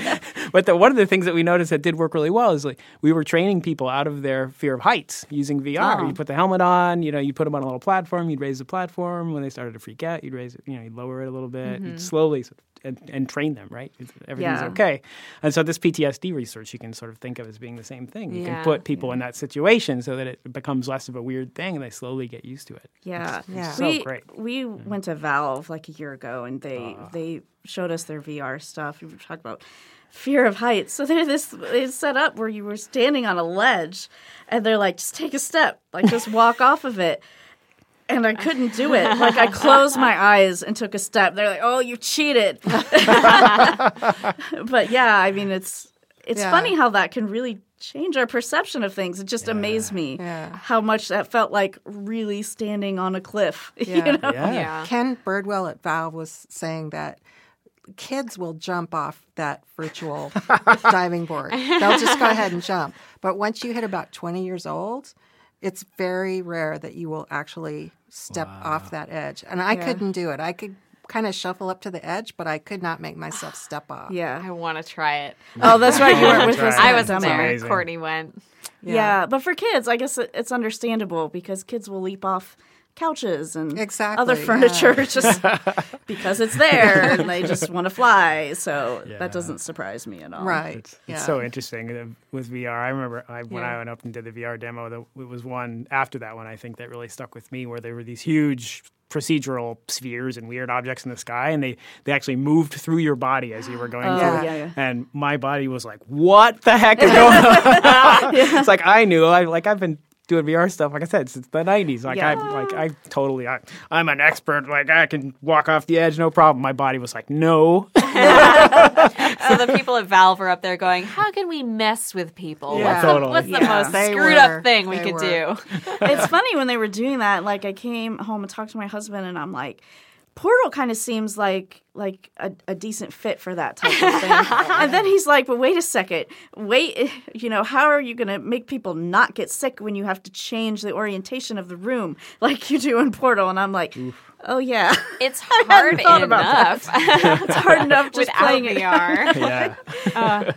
But the, one of the things that we noticed that did work really well is like we were training people out of their fear of heights using VR. Oh. Ah. You put the helmet on, you know, you put them on a little platform, you'd raise the platform. When they started to freak out, you'd raise it, you know, you'd lower it a little bit, you'd mm-hmm. slowly and, and train them, right? Everything's Yeah. okay. And so this PTSD research you can sort of think of as being the same thing. You Yeah, can put people in that situation so that it becomes less of a weird thing and they slowly get used to it. Yeah, Yeah. So we great. we went to Valve like a year ago, and they ah. they showed us their VR stuff. We were talking about fear of heights. So they're this it's set up where you were standing on a ledge, and they're like, just take a step, like just walk off of it. And I couldn't do it. Like I closed my eyes and took a step. They're like, "Oh, you cheated." but yeah, I mean, it's it's Yeah. funny how that can really change our perception of things. It just amazed me Yeah. how much that felt like really standing on a cliff. Yeah. You know? Yeah. yeah. Ken Birdwell at Valve was saying that kids will jump off that virtual diving board. They'll just go ahead and jump. But once you hit about 20 years old, it's very rare that you will actually step off that edge. And I couldn't do it. I could kind of shuffle up to the edge, but I could not make myself step off. Yeah. I want to try it. Oh, that's right. You weren't with us. I wasn't there. amazing. Courtney went. Yeah. but for kids, I guess it's understandable because kids will leap off couches and Exactly, other yeah. furniture just because it's there and they just want to fly. So Yeah. that doesn't surprise me at all. Right. It's, yeah. it's so interesting with VR. I remember I, when Yeah. I went up and did the VR demo, the, it was one after that one I think that really stuck with me, where there were these huge procedural spheres and weird objects in the sky, and they they actually moved through your body as you were going Oh, through. it. yeah, yeah. And my body was like, "What the heck is going on?" It's like I knew. I like I've been doing VR stuff, like I said, since the '90s. Like Yeah. I like I totally I, I'm an expert. Like I can walk off the edge, no problem. My body was like, "No." So the people at Valve are up there going, "How can we mess with people? Yeah. What's, Totally. the, what's the Yeah. most They screwed were. up thing we could were. do?" it's funny when they were doing that. Like I came home and talked to my husband, and I'm like, Portal kind of seems like like a, a decent fit for that type of thing. and then he's like, but wait a second, wait, you know, how are you going to make people not get sick when you have to change the orientation of the room like you do in Portal? And I'm like, oh yeah, It's hard thought about enough it's hard enough just without playing it. VR. yeah. Uh,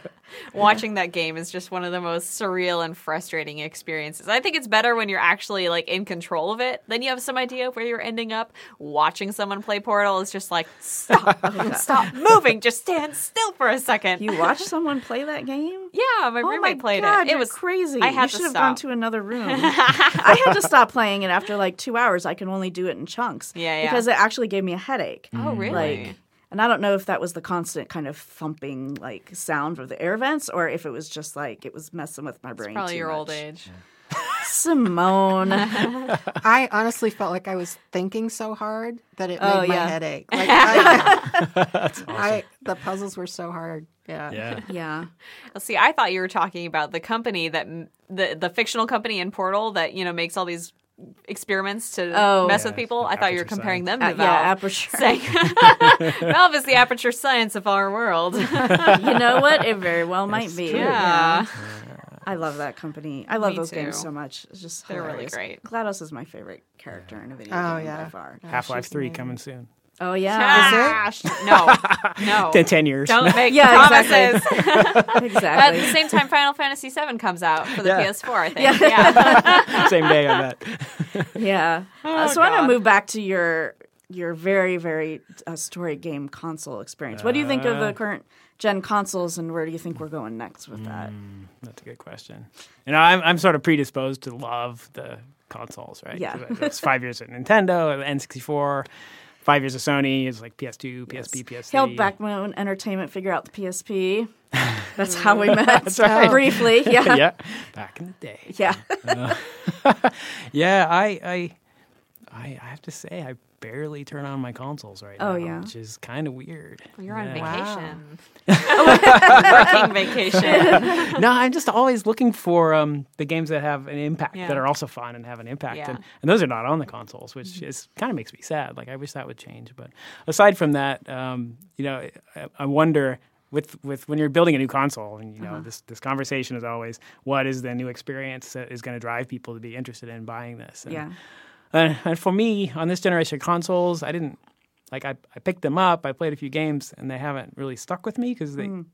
watching that game is just one of the most surreal and frustrating experiences. I think it's better when you're actually like in control of it. Then you have some idea of where you're ending up. Watching someone play Portal is just like stop, stop moving, just stand still for a second. You watched someone play that game? yeah, my Oh roommate my played God, it. It was crazy. I had you to should have gone to another room. I had to stop playing it after like two hours. I can only do it in chunks. Yeah, yeah. Because it actually gave me a headache. Oh, mm. really? Like, and I don't know if that was the constant kind of thumping like sound of the air vents, or if it was just like it was messing with my brain. Probably too your old much. age. Simone. I honestly felt like I was thinking so hard that it made Oh, my yeah. headache. Like, I, I, the puzzles were so hard. Yeah. Yeah. yeah. Well, See, I thought you were talking about the company that the the fictional company in Portal that you know makes all these experiments to Oh. mess Yeah, with people. I thought you were comparing Science. them to Uh, yeah, Aperture. saying Valve is the aperture science of our world. you know what? It very well might be. yeah. I love that company. I love Me those games so much. It's just They're really great. GLaDOS is my favorite character in a video Oh, game yeah. by far. Half Life Three amazing. coming soon. Oh yeah. Gosh. No. No. In ten years. Don't make Yeah, promises. exactly. At the same time, Final Fantasy VII comes out for the Yeah. PS4, I think. Yeah. Same day, I bet. Yeah. Uh, so I want God. to move back to your your very very uh, story game console experience. What do you think of Uh. the current gen consoles, and where do you think we're going next with that? Mm, that's a good question. You know, I'm I'm sort of predisposed to love the consoles, right? Yeah. 'Cause It was five years at Nintendo, N64. Five years of Sony is like PS2, PSP, PS3. Held back when Entertainment figure out the PSP. That's how we met. That's right. Briefly, yeah. yeah, back in the day. Yeah. Yeah, I, I, I, I have to say, I barely turn on my consoles right Oh, now, yeah. which is kind of weird. You're on vacation. Working vacation. no, I'm just always looking for um, the games that have an impact, Yeah. that are also fun and have an impact, Yeah. and, and those are not on the consoles, which is kind of makes me sad. Like I wish that would change. But aside from that, um, you know, I, I wonder with with when you're building a new console, and you know, this this conversation is always what is the new experience that is going to drive people to be interested in buying this. And, Yeah. Uh, and for me, on this generation of consoles, I didn't like. I, I picked them up. I played a few games, and they haven't really stuck with me because they, you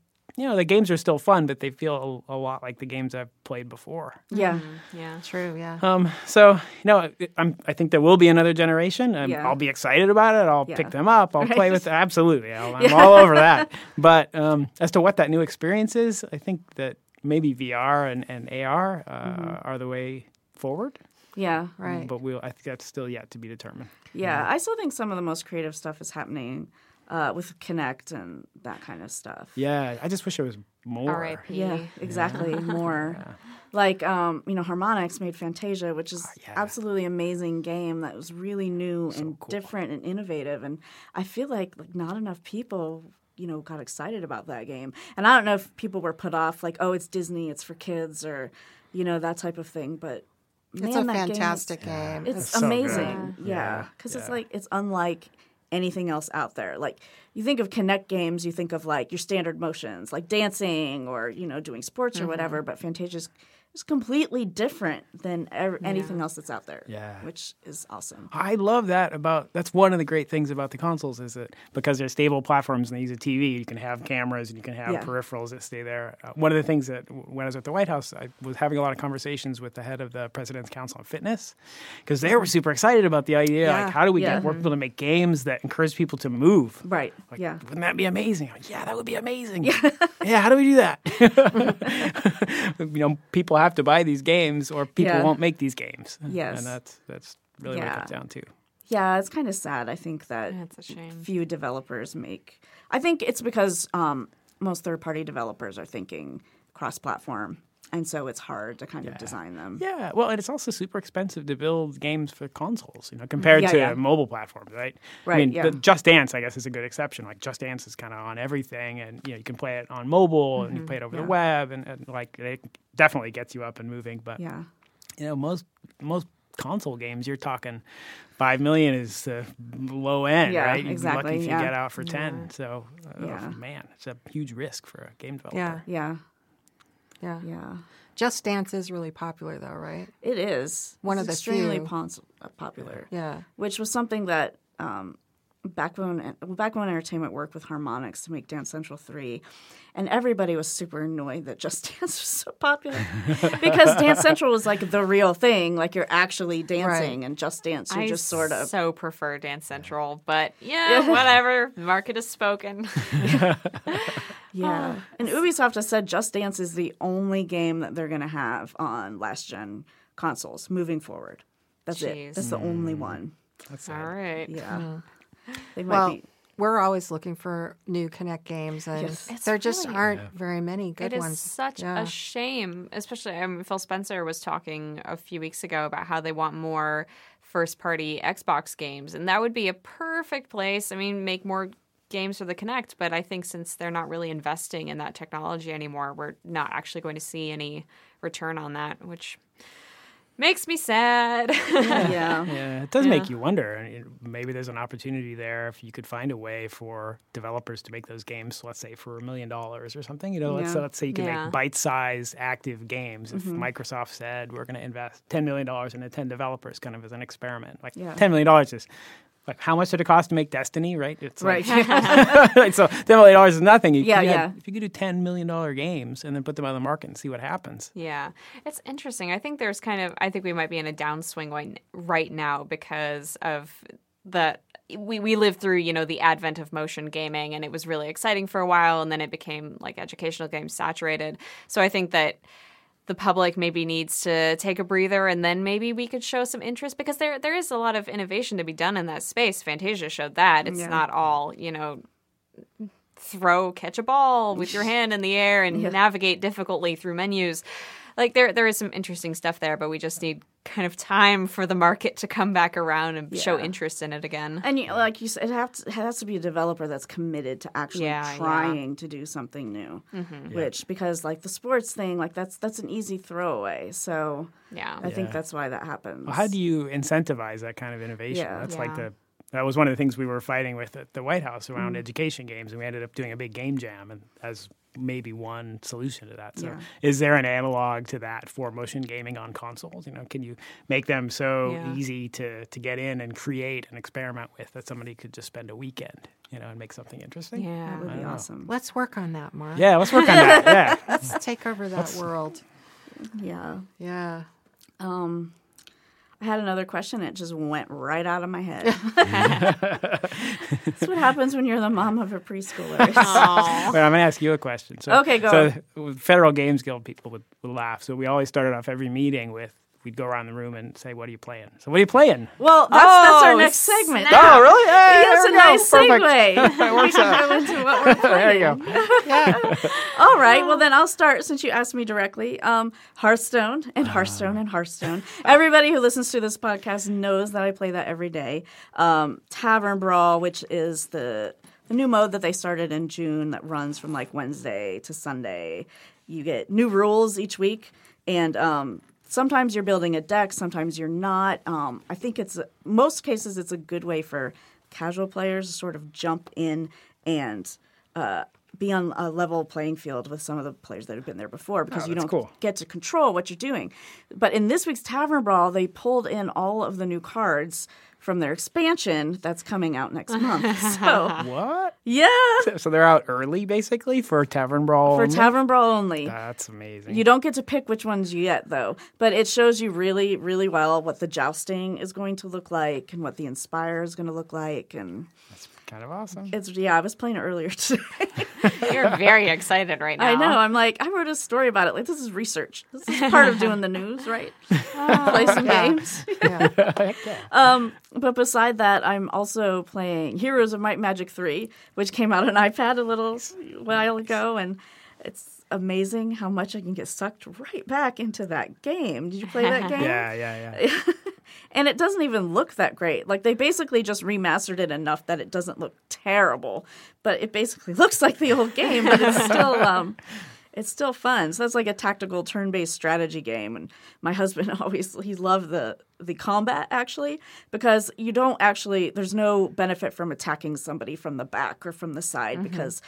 know, the games are still fun, but they feel a, a lot like the games I've played before. Yeah. Yeah. True, yeah. Um, so you know, I'm, I think there will be another generation. Um, Yeah. I'll be excited about it. I'll Yeah. pick them up. I'll play with. Them. Absolutely, I'll, I'm all over that. But um, as to what that new experience is, I think that maybe VR and, and AR uh, Mm-hmm. are the way forward. Yeah. Right. But we'll. I think that's still yet to be determined. Yeah. I still think some of the most creative stuff is happening uh, with Kinect and that kind of stuff. Yeah, I just wish it was more. R.I.P. Yeah, exactly. More like um, you know, Harmonix made Fantasia, which is Ah, yeah. absolutely amazing game that was really new and different and innovative. And I feel like like not enough people you know got excited about that game. And I don't know if people were put off like, oh, it's Disney, it's for kids, or you know that type of thing. But man, it's a that game is- fantastic game. it's It's so amazing. good. Yeah, Yeah, because it's like it's unlike anything else out there. Like you think of Kinect games, you think of like your standard motions, like dancing or you know doing sports Mm-hmm. or whatever. But Fantasia's is completely different than ev- anything else that's out there. Yeah. which is awesome. I love that about that's one of the great things about the consoles is that because they're stable platforms and they use a TV, you can have cameras and you can have Yeah. peripherals that stay there. Uh, one of the things that when I was at the White House, I was having a lot of conversations with the head of the President's Council on Fitness because they were super excited about the idea Yeah. like how do we Yeah. get more people to make games that encourage people to move. Right. Like, yeah. Wouldn't that be amazing? Like, yeah, that would be amazing. Yeah. how do we do that? you know, people have to buy these games or people Yeah. won't make these games. Yes. And that's that's really what it comes down to. Yeah, it's kind of sad. I think that That's a shame. few developers make. I think it's because um, most third-party developers are thinking cross-platform, and so it's hard to kind of design them. Yeah, well, and it's also super expensive to build games for consoles, you know, compared Yeah, to yeah. mobile platforms, right? Right. I mean, yeah. Just Dance, I guess, is a good exception. Like Just Dance is kind of on everything, and you know, you can play it on mobile, and you play it over the Mm-hmm. web, and, and like it definitely gets you up and moving. But Yeah. you know, most most console games, you're talking five million is the low end, Yeah, right? You'd be exactly, lucky if yeah. you get out for ten. So, uh, Yeah. man, it's a huge risk for a game developer. Yeah, Yeah. Yeah. Yeah. Just Dance is really popular, though, right? It is One It's of the extremely few. uh, popular. Yeah. which was something that um, Backbone well, Backbone Entertainment worked with Harmonix to make Dance Central three, and everybody was super annoyed that Just Dance was so popular because Dance Central was like the real thing, like you're actually dancing, Right. and Just Dance you're just sort of so prefer Dance Central, but yeah, whatever. The market has spoken. yeah. Ah, and Ubisoft has said Just Dance is the only game that they're going to have on last gen consoles moving forward. That's Jeez. it. That's the only mm. one. That's All sad. right. Yeah. Hmm. They might Well, be. we're always looking for new Kinect games, and Yes. There just really- aren't very many good ones. It is ones. such Yeah. a shame, especially. I mean, Phil Spencer was talking a few weeks ago about how they want more first-party Xbox games, and that would be a perfect place. I mean, make more games for the Kinect, but I think since they're not really investing in that technology anymore, we're not actually going to see any return on that, which makes me sad. Yeah. Yeah, it does make you wonder. I mean, Maybe there's an opportunity there if you could find a way for developers to make those games. Let's say for a million dollars or something. You know, let's Yeah. let's say you can Yeah. make bite-sized active games. If mm-hmm. Microsoft said we're going to invest ten million dollars into ten developers, kind of as an experiment, like Yeah. ten million dollars is. Like how much did it cost to make Destiny? Right, it's Right. Like, like, so ten million dollars is nothing. You, Yeah, you yeah. If you could do ten million dollar games and then put them on the market and see what happens. Yeah, it's interesting. I think there's kind of, I think we might be in a downswing right, right now because of the. We, we lived through, you know, the advent of motion gaming and it was really exciting for a while and then it became like educational games saturated. So I think that the public maybe needs to take a breather and then maybe we could show some interest because there there is a lot of innovation to be done in that space. Fantasia showed that. It's Yeah. not all, you know, throw catch a ball with your hand in the air and navigate difficultly through menus. Like there there is some interesting stuff there, but we just need kind of time for the market to come back around and show interest in it again. And you, like you said, it has, to, it has to be a developer that's committed to actually Yeah, yeah. trying to do something new. Which, because like the sports thing, like that's that's an easy throwaway. So Yeah. I think that's why that happens. Well, how do you incentivize that kind of innovation? Yeah. That's like the that was one of the things we were fighting with at the White House around Mm. education games, and we ended up doing a big game jam, and as maybe one solution to that. So, Yeah. is there an analog to that for motion gaming on consoles? You know, can you make them so Yeah. easy to to get in and create and experiment with that somebody could just spend a weekend, you know, and make something interesting? Yeah. That would be don't know. awesome. Let's work on that, Mark. Yeah, let's work on that. Yeah. Let's take over that world. Yeah. Yeah. Um, I had another question. It just went right out of my head. That's what happens when you're the mom of a preschooler. Wait, I'm going to ask you a question. So, Okay, go. So, with Federal Games Guild people would, would laugh. So, we always started off every meeting with we'd go around the room and say, "What are you playing?" So, what are you playing? well, that's, that's our Oh, next segment. snap. Oh, really? Hey, That's a there we nice go. Perfect. segue. we can go into what we're playing. There you go. All right. Well, then I'll start since you asked me directly. Um, Hearthstone and Hearthstone and Hearthstone. Everybody who listens to this podcast knows that I play that every day. Um, Tavern Brawl, which is the the new mode that they started in June that runs from like Wednesday to Sunday. You get new rules each week, and um, sometimes you're building a deck, sometimes you're not. Um, I think it's most cases it's a good way for casual players to sort of jump in and uh, be on a level playing field with some of the players that have been there before because you don't cool. get to control what you're doing. But in this week's Tavern Brawl, they pulled in all of the new cards from their expansion that's coming out next month. So What? yeah, So they're out early, basically, for Tavern Brawl. for only? Tavern Brawl only. That's amazing. You don't get to pick which ones you get, though. But it shows you really, really well what the jousting is going to look like and what the Inspire is going to look like. And kind of awesome. It's yeah, I was playing it earlier today. You're very excited right now. I know. I'm like, I wrote a story about it. Like this is research. This is part of doing the news, right? Play some games. um, but beside that, I'm also playing Heroes of Might and Magic 3, which came out on iPad a little while ago, and it's amazing how much I can get sucked right back into that game. Did you play that game? Yeah, yeah, yeah. and it doesn't even look that great. Like they basically just remastered it enough that it doesn't look terrible, but it basically looks like the old game, but it's still um it's still fun. So that's like a tactical turn-based strategy game and my husband always he loved the the combat actually because you don't actually there's no benefit from attacking somebody from the back or from the side because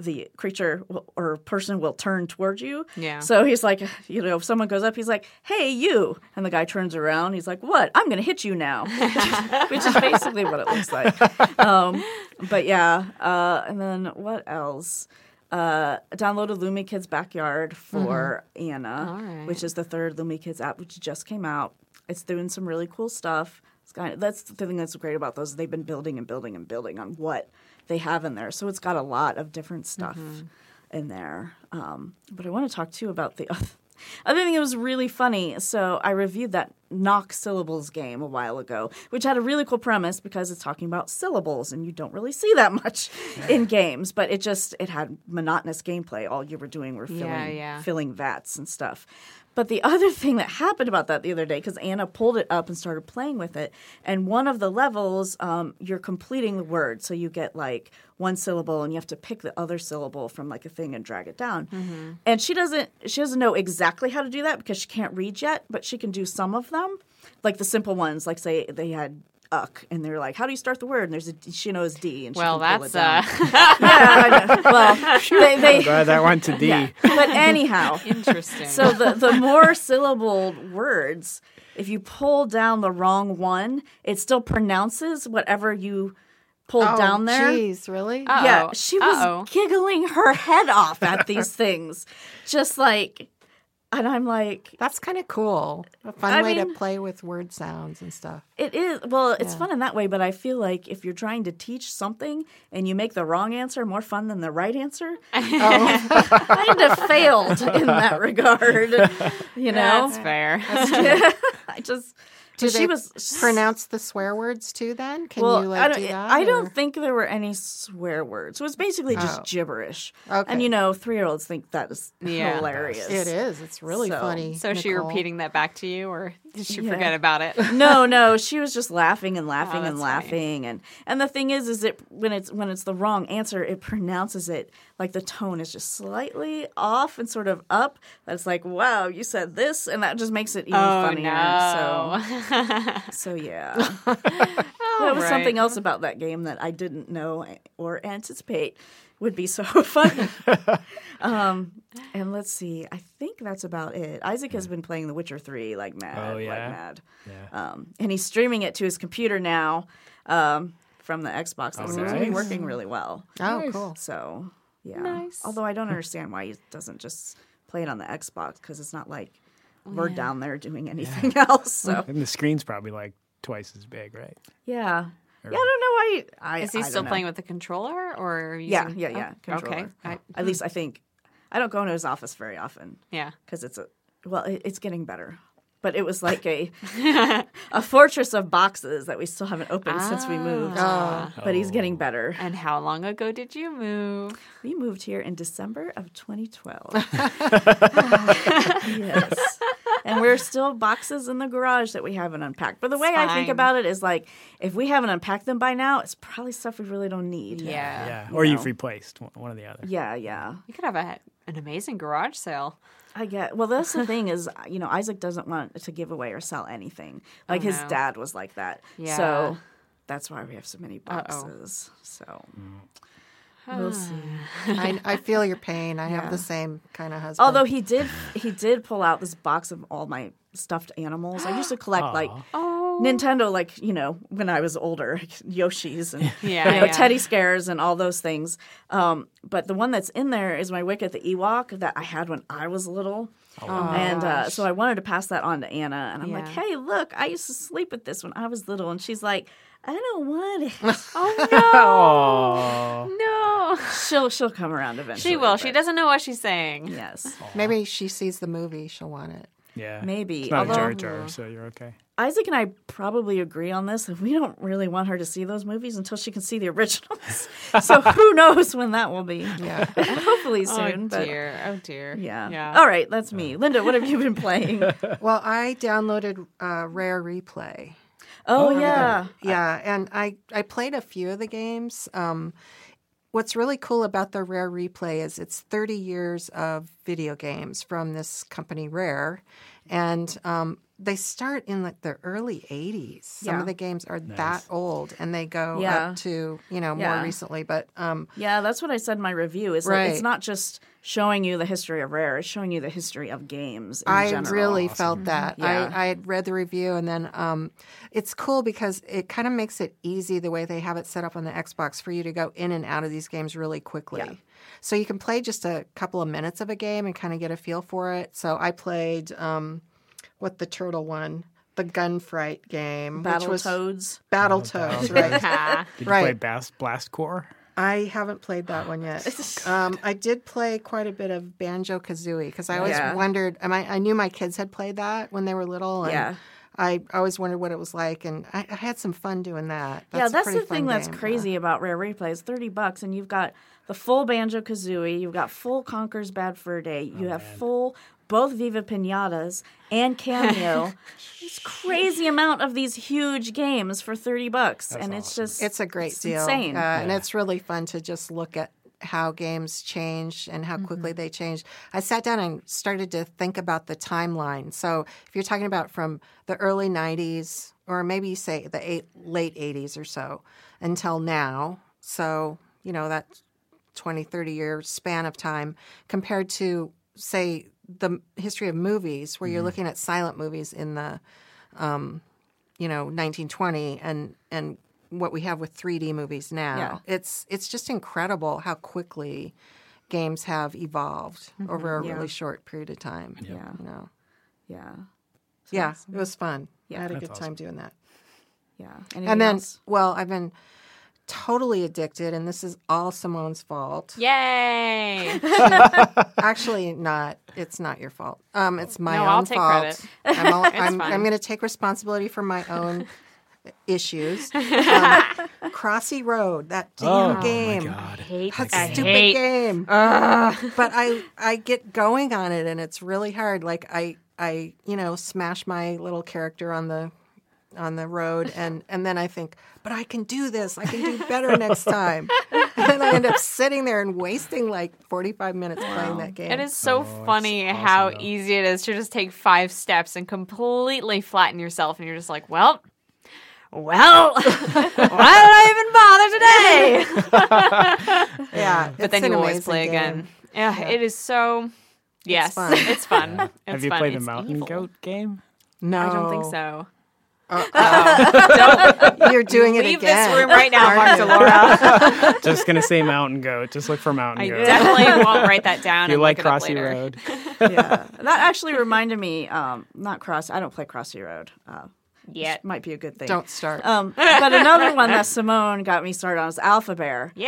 the creature will, or person will turn towards you. Yeah. So he's like, you know, if someone goes up, he's like, "Hey, you!" And the guy turns around. He's like, "What? I'm going to hit you now," which is basically what it looks like. Um, but yeah, uh, and then what else? Uh, downloaded Lumi Kids Backyard for Anna, All right. which is the third Lumi Kids app, which just came out. It's doing some really cool stuff. It's kind of, that's the thing that's great about those. They've been building and building and building on what they have in there, so it's got a lot of different stuff in there. Um, but I want to talk too about the other, other thing that was really funny. So I reviewed that knock syllables game a while ago, which had a really cool premise because it's talking about syllables, and you don't really see that much in games. But it just it had monotonous gameplay. All you were doing were filling Yeah, yeah. filling vats and stuff. But the other thing that happened about that the other day, because Anna pulled it up and started playing with it, and one of the levels, um, you're completing the word, so you get like one syllable, and you have to pick the other syllable from like a thing and drag it down. And she doesn't, she doesn't know exactly how to do that because she can't read yet, but she can do some of them, like the simple ones, like say they had. Uck, and they're like, "How do you start the word?" And there's a she knows D, and she Well, can that's uh, yeah, I know. Well, they, they Glad that went to D. yeah. But anyhow, interesting. so the, the more syllabled words, if you pull down the wrong one, it still pronounces whatever you pulled Oh, down there. Jeez, really? Uh, Yeah, she was Uh-oh. giggling her head off at these things. Just like, and I'm like, That's kind of cool. A fun I way mean- to play with word sounds and stuff. it is, well, it's Yeah. fun in that way, but I feel like if you're trying to teach something and you make the wrong answer more fun than the right answer, kind of failed in that regard. You know? that's fair. I just, Do she they was pronounce the swear words too? Then can well, you like I don't, do that? I or- don't think there were any swear words. It was basically just Oh. gibberish. Okay. And you know, three year olds think that is Yeah. hilarious. It is. It's really So- funny. So is she repeating that back to you, or did she Yeah. forget about it? no, no, she was just laughing and oh, laughing Oh, and that's funny. laughing and and the thing is is it when it's when it's the wrong answer, it pronounces it like the tone is just slightly off and sort of up. That's like, wow, you said this and that just makes it even Oh funnier. no! So so yeah. that was right. something else about that game that I didn't know or anticipate would be so funny. um, and let's see, I think that's about it. Isaac has been playing The Witcher 3 like mad, Oh, yeah? like mad. Yeah. Um, and he's streaming it to his computer now um, from the Xbox. That Oh, seems to be working really well. Oh, Nice. cool. So, yeah. Nice. Although I don't understand why he doesn't just play it on the Xbox because it's not like we're down there doing anything else. So, And the screen's probably like twice as big, right? yeah. Yeah, I don't know why. He, I, Is he I still don't know. playing with the controller, or Yeah, using- yeah, yeah. Oh, Controller. okay. I- At least I think. I don't go into his office very often yeah. because it's a well, it, it's getting better. But it was like a a fortress of boxes that we still haven't opened since we moved. Ah. But he's getting better. And how long ago did you move? We moved here in December of 2012. yes. And we're still boxes in the garage that we haven't unpacked. But the way I think about it is like, if we haven't unpacked them by now, it's probably stuff we really don't need. Yeah. Yeah. you Or know. you've replaced one- one or the other. Yeah, yeah. You could have a, an amazing garage sale. I get. Well, that's the thing is, you know, Isaac doesn't want to give away or sell anything. Oh, like his no. dad was like that. Yeah. So that's why we have so many Uh-oh. boxes. So mm. We'll see. I, I feel your pain. I Yeah. have the same kind of husband. Although he did, he did pull out this box of all my stuffed animals. I used to collect like Oh. Nintendo, like you know, when I was older, like Yoshi's and Yeah, you know, yeah. teddy scares and all those things. Um, but the one that's in there is my Wicket the Ewok that I had when I was little. and uh, so I wanted to pass that on to Anna, and I'm like, "Hey, look! I used to sleep with this when I was little." And she's like, I don't want it. Oh, No. no. she'll she'll come around eventually. She will. She doesn't know what she's saying. Yes, Maybe she sees the movie, she'll want it. yeah. Maybe, It's not although- a Jar Jar, so you're okay. Isaac and I probably agree on this. that We don't really want her to see those movies until she can see the originals. so who knows when that will be? Yeah. Hopefully Oh soon. but dear. Oh dear. yeah. Yeah. All right, that's me. Linda, what have you been playing? well, I downloaded uh, Rare Replay. Oh, yeah. Yeah, and I I played a few of the games. Um, what's really cool about the Rare Replay is it's 30 years of video games from this company Rare, and um, they start in like the early 80s. Some Yeah. of the games are that old, and they go Yeah. up to you know Yeah. more recently. But um, Yeah, that's what I said in my review. Is like it's not just showing you the history of Rare; it's showing you the history of games. In I general. really felt that. Yeah. I, I had read the review, and then um, it's cool because it kind of makes it easy the way they have it set up on the Xbox for you to go in and out of these games really quickly. Yeah. So you can play just a couple of minutes of a game and kind of get a feel for it. So I played um, what the turtle one, the Gunfight game, which was Battletoads. Battletoads, right? Ah. Did you play Right. Blast, Blast Corps? I haven't played that one yet. Um, I did play quite a bit of Banjo Kazooie because I always Yeah. wondered. I, I knew my kids had played that when they were little, and Yeah. I always wondered what it was like, and I, I had some fun doing that. yeah, that's pretty the thing fun that's game, yeah. crazy about Rare Replay. It's thirty bucks, and you've got the full Banjo Kazooie, you've got full Conker's Bad Fur Day, Oh, you have full both Viva Pinatas and Kameo. it's crazy amount of these huge games for thirty bucks, and it's just It's a great it's deal, insane. uh, and it's really fun to just look at how games change and how Mm-hmm. quickly they change. I sat down and started to think about the timeline. So if you're talking about from the early '90s, or maybe say the eight, late '80s or so, until now, so you know that 20, 30 year span of time compared to say the history of movies, where Mm-hmm. you're looking at silent movies in the you know 1920 and and what we have with 3D movies now. Yeah. It's it's just incredible how quickly games have evolved over a Mm-hmm. Yeah. really short period of time. Yeah. You know. yeah, Yeah, it was fun. Yeah. I had a That's good awesome. time doing that. yeah. and then else? well, I've been totally addicted and this is all Simone's fault. Yay. Actually not. It's not your fault. Um it's my No, own I'll take fault. credit. I'm all, I'm. I'm going to take responsibility for my own issues. Um, Crossy Road, that damn oh game. my god! hate, That I stupid hate. game. but I I get going on it and it's really hard. Like I I you know smash my little character on the on the road and and then I think, but I can do this. I can do better next time. and then I end up sitting there and wasting like 45 minutes playing that game. It is so Oh, funny it's how though. easy it is to just take five steps and completely flatten yourself, and you're just like, well, well, why did I even bother today? Yeah, but then you always play game. again. Yeah, it is so. Yes, fun. it's fun. It's Have you fun. played the Mountain evil. Goat game? No, I don't think so. You're doing it Leave again. this room right now, Mark DeLoura. Just gonna say Mountain Goat. Just look for Mountain I Goat. definitely won't write that down. If you and like look it up Crossy later. Road, yeah, that actually reminded me. Um, not Cross. I don't play Crossy Road. Uh, Yet. might be a good thing. Don't start. Um, but another one that Simone got me started on is Alpha Bear. Yay!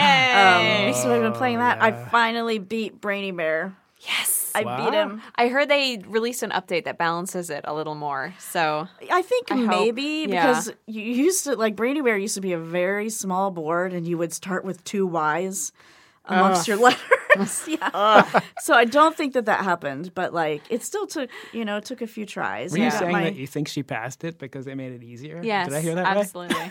Um, so I've been playing that. I finally beat Brainy Bear. yes. I Wow. beat him. I heard they released an update that balances it a little more. So I think I hope. maybe Yeah. because you used to like Brainy Bear used to be a very small board, and you would start with two Y's amongst your letters. yeah. So I don't think that that happened, but like it still took you know it took a few tries. were you got saying my- that you think she passed it because they made it easier? yes, Did I hear that right? absolutely.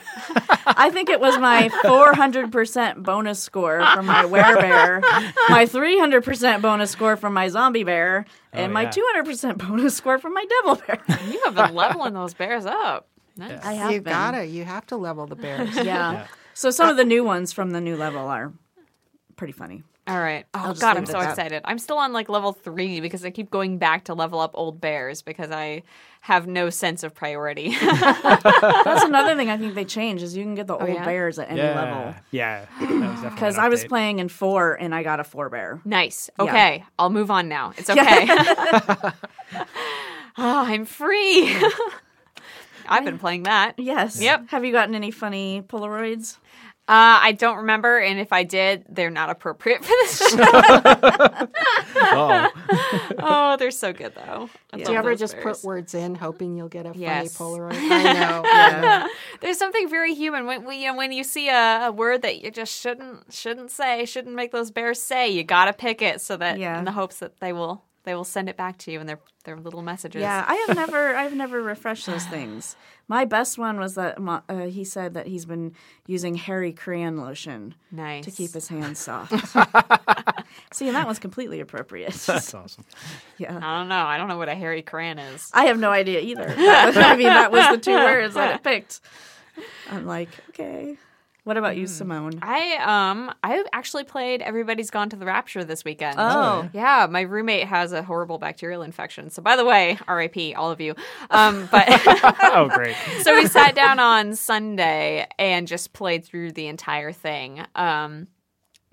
I think it was my 400% bonus score from my werebear, my 300% bonus score from my zombie bear, oh, and Oh, my 200% bonus score from my devil bear. you have been leveling those bears up. Nice. I have you been. gotta. You have to level the bears. Yeah. So some of the new ones from the new level are pretty funny. All right. Oh just God, I'm so that. excited. I'm still on like level three because I keep going back to level up old bears because I have no sense of priority. That's another thing I think they changed is you can get the oh, old yeah? bears at any Yeah, level. yeah. that was definitely Because I was playing in four and I got a four bear. nice. Yeah. Okay, I'll move on now. It's okay. oh, I'm free. I've been playing that. Yes. Yep. Have you gotten any funny Polaroids? Uh, I don't remember, and if I did, they're not appropriate for this show. Oh, oh, they're so good though. I Do love you ever just bears. put words in hoping you'll get a Yes. funny Polaroid? I know. yeah. There's something very human when we, you know when you see a, a word that you just shouldn't shouldn't say, shouldn't make those bears say. You gotta pick it so that Yeah. in the hopes that they will they will send it back to you in their their little messages. Yeah, I have never, I've never refreshed those things. My best one was that uh, he said that he's been using Harry crayon lotion nice to keep his hands soft. See, and that one's completely appropriate. that's awesome. yeah. I don't know. I don't know what a hairy crayon is. I have no idea either. I mean, that was the two words that it picked. I'm like, okay. What about you, Simone? I um I actually played Everybody's Gone to the Rapture this weekend. Oh. Yeah, my roommate has a horrible bacterial infection. So by the way, RIP all of you. Um but Oh, great. so we sat down on Sunday and just played through the entire thing. Um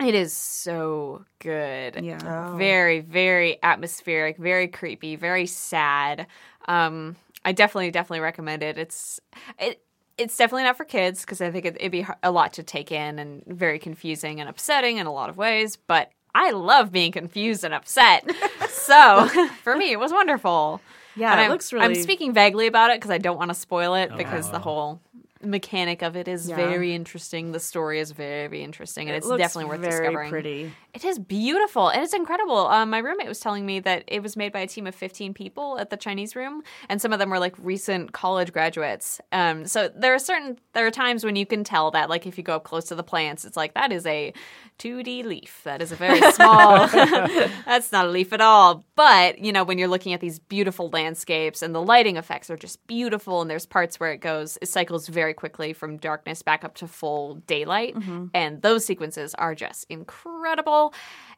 it is so good. Yeah. Very, very atmospheric, very creepy, very sad. Um, I definitely, definitely recommend it. It's it. It's definitely not for kids because I think it, it'd be a lot to take in and very confusing and upsetting in a lot of ways. But I love being confused and upset, so for me it was wonderful. Yeah, And it I'm, looks really. I'm speaking vaguely about it because I don't want to spoil it because the oh. whole mechanic of it is Yeah. very interesting. The story is very interesting, and It it's definitely worth very discovering. pretty. It is beautiful and it's incredible. Um, my roommate was telling me that it was made by a team of 15 people at the Chinese room, and some of them were like recent college graduates. Um, so there are certain there are times when you can tell that, like if you go up close to the plants, it's like that is a 2D leaf. That is a very small. that's not a leaf at all. But you know when you're looking at these beautiful landscapes and the lighting effects are just beautiful, and there's parts where it goes, it cycles very quickly from darkness back up to full daylight, and those sequences are just incredible.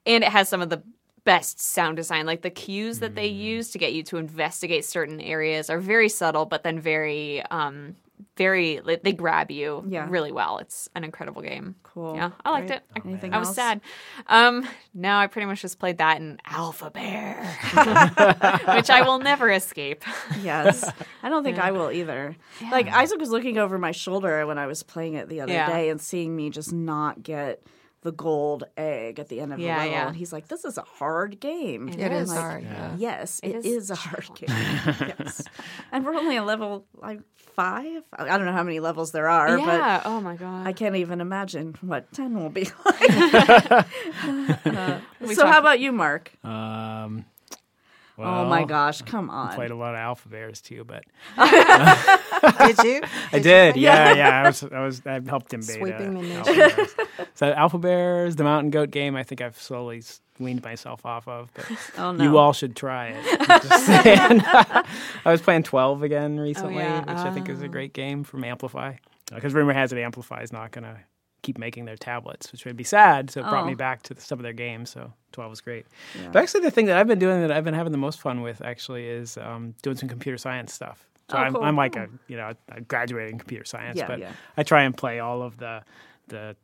And it has some of the best sound design. Like the cues that they use to get you to investigate certain areas are very subtle, but then very, um, very like, they grab you Yeah. really well. It's an incredible game. Cool. Yeah, I liked Great. it. I, Anything I was else? sad. Um, no, I pretty much just played that in Alphabear, which I will never escape. Yes. I don't think I will either. Like Isaac was looking over my shoulder when I was playing it the other Yeah. day and seeing me just not get the gold egg at the end of Yeah, the level. yeah. And he's like, This is a hard game. It It is. is Like, hard. Yeah. Yes, It it is is, a hard game. yes. And we're only on level like five. I I don't know how many levels there are, but yeah. Oh my god. I can't even imagine what 10 will be like. Uh, so, how about you, Mark? Um, oh my gosh, come on. I Played a lot of Alphabears too, but Did you? I did. Yeah, yeah. I was, I was, I helped him beta. Sweeping uh, the Alphabears. So Alpha Bears, the Mountain Goat game, I think I've slowly weaned myself off of, but Oh, no. you all should try it. I'm just. I was playing 12 again oh, recently, yeah. which I think is a great game from Amplify. Uh, because rumor has it Amplify is not going to keep making their tablets, which would be sad. So it brought me Oh. back to the, some of their games. So 12 was great. But actually, the thing that I've been doing that I've been having the most fun with actually is um, doing some computer science stuff. So Oh, I'm, cool. I'm like a, you know, I graduated in computer science, Yeah, but yeah. I try and play all of the, the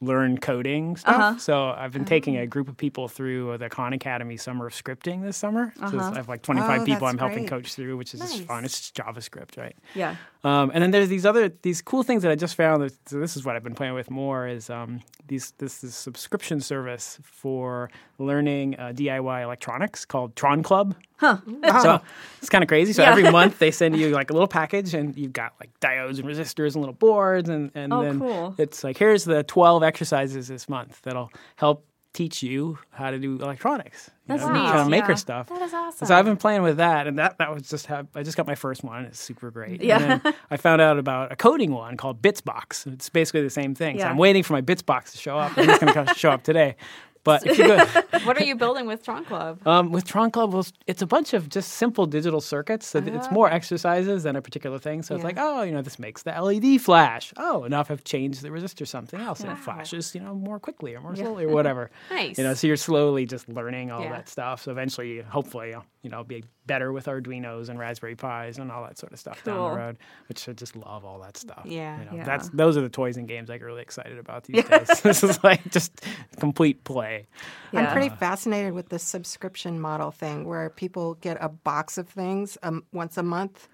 learn coding stuff. Uh-huh. So I've been taking a group of people through the Khan Academy Summer of Scripting this summer. So Uh-huh. I have like 25 Oh, people I'm helping great. coach through, which is just Nice. fun. It's JavaScript, right? Yeah. Um, and then there's these other these cool things that I just found. That, so this is what I've been playing with more is um, these this, this subscription service for learning uh, DIY electronics called Tron Club. Huh. So it's kind of crazy. So Yeah. every month they send you like a little package, and you've got like diodes and resistors and little boards, and and Oh, then cool. it's like here's the 12 exercises this month that'll help teach you how to do electronics. You That's know, neat. Kind of maker Yeah. stuff. That is awesome. So I've been playing with that, and that that was just how I just got my first one. It's super great. Yeah. And then I found out about a coding one called Bitsbox. It's basically the same thing. So Yeah. I'm waiting for my Bitsbox to show up. and it's going to show up today. But if you go, what are you building with Tron Club? um, with Tron Club, well, it's a bunch of just simple digital circuits. So it's more exercises than a particular thing. So it's like, oh, you know, this makes the LED flash. Oh, enough I've changed the resistor something else, and it flashes, you know, more quickly or more slowly or whatever. Nice. You know, so you're slowly just learning all Yeah. that stuff. So eventually, hopefully, you'll, you know, be better with Arduinos and Raspberry Pis and all that sort of stuff down the road. Which I just love all that stuff. Yeah. you know, Yeah. that's those are the toys and games I get really excited about these days. this is like just complete play. I'm pretty fascinated with the subscription model thing where people get a box of things um, once a month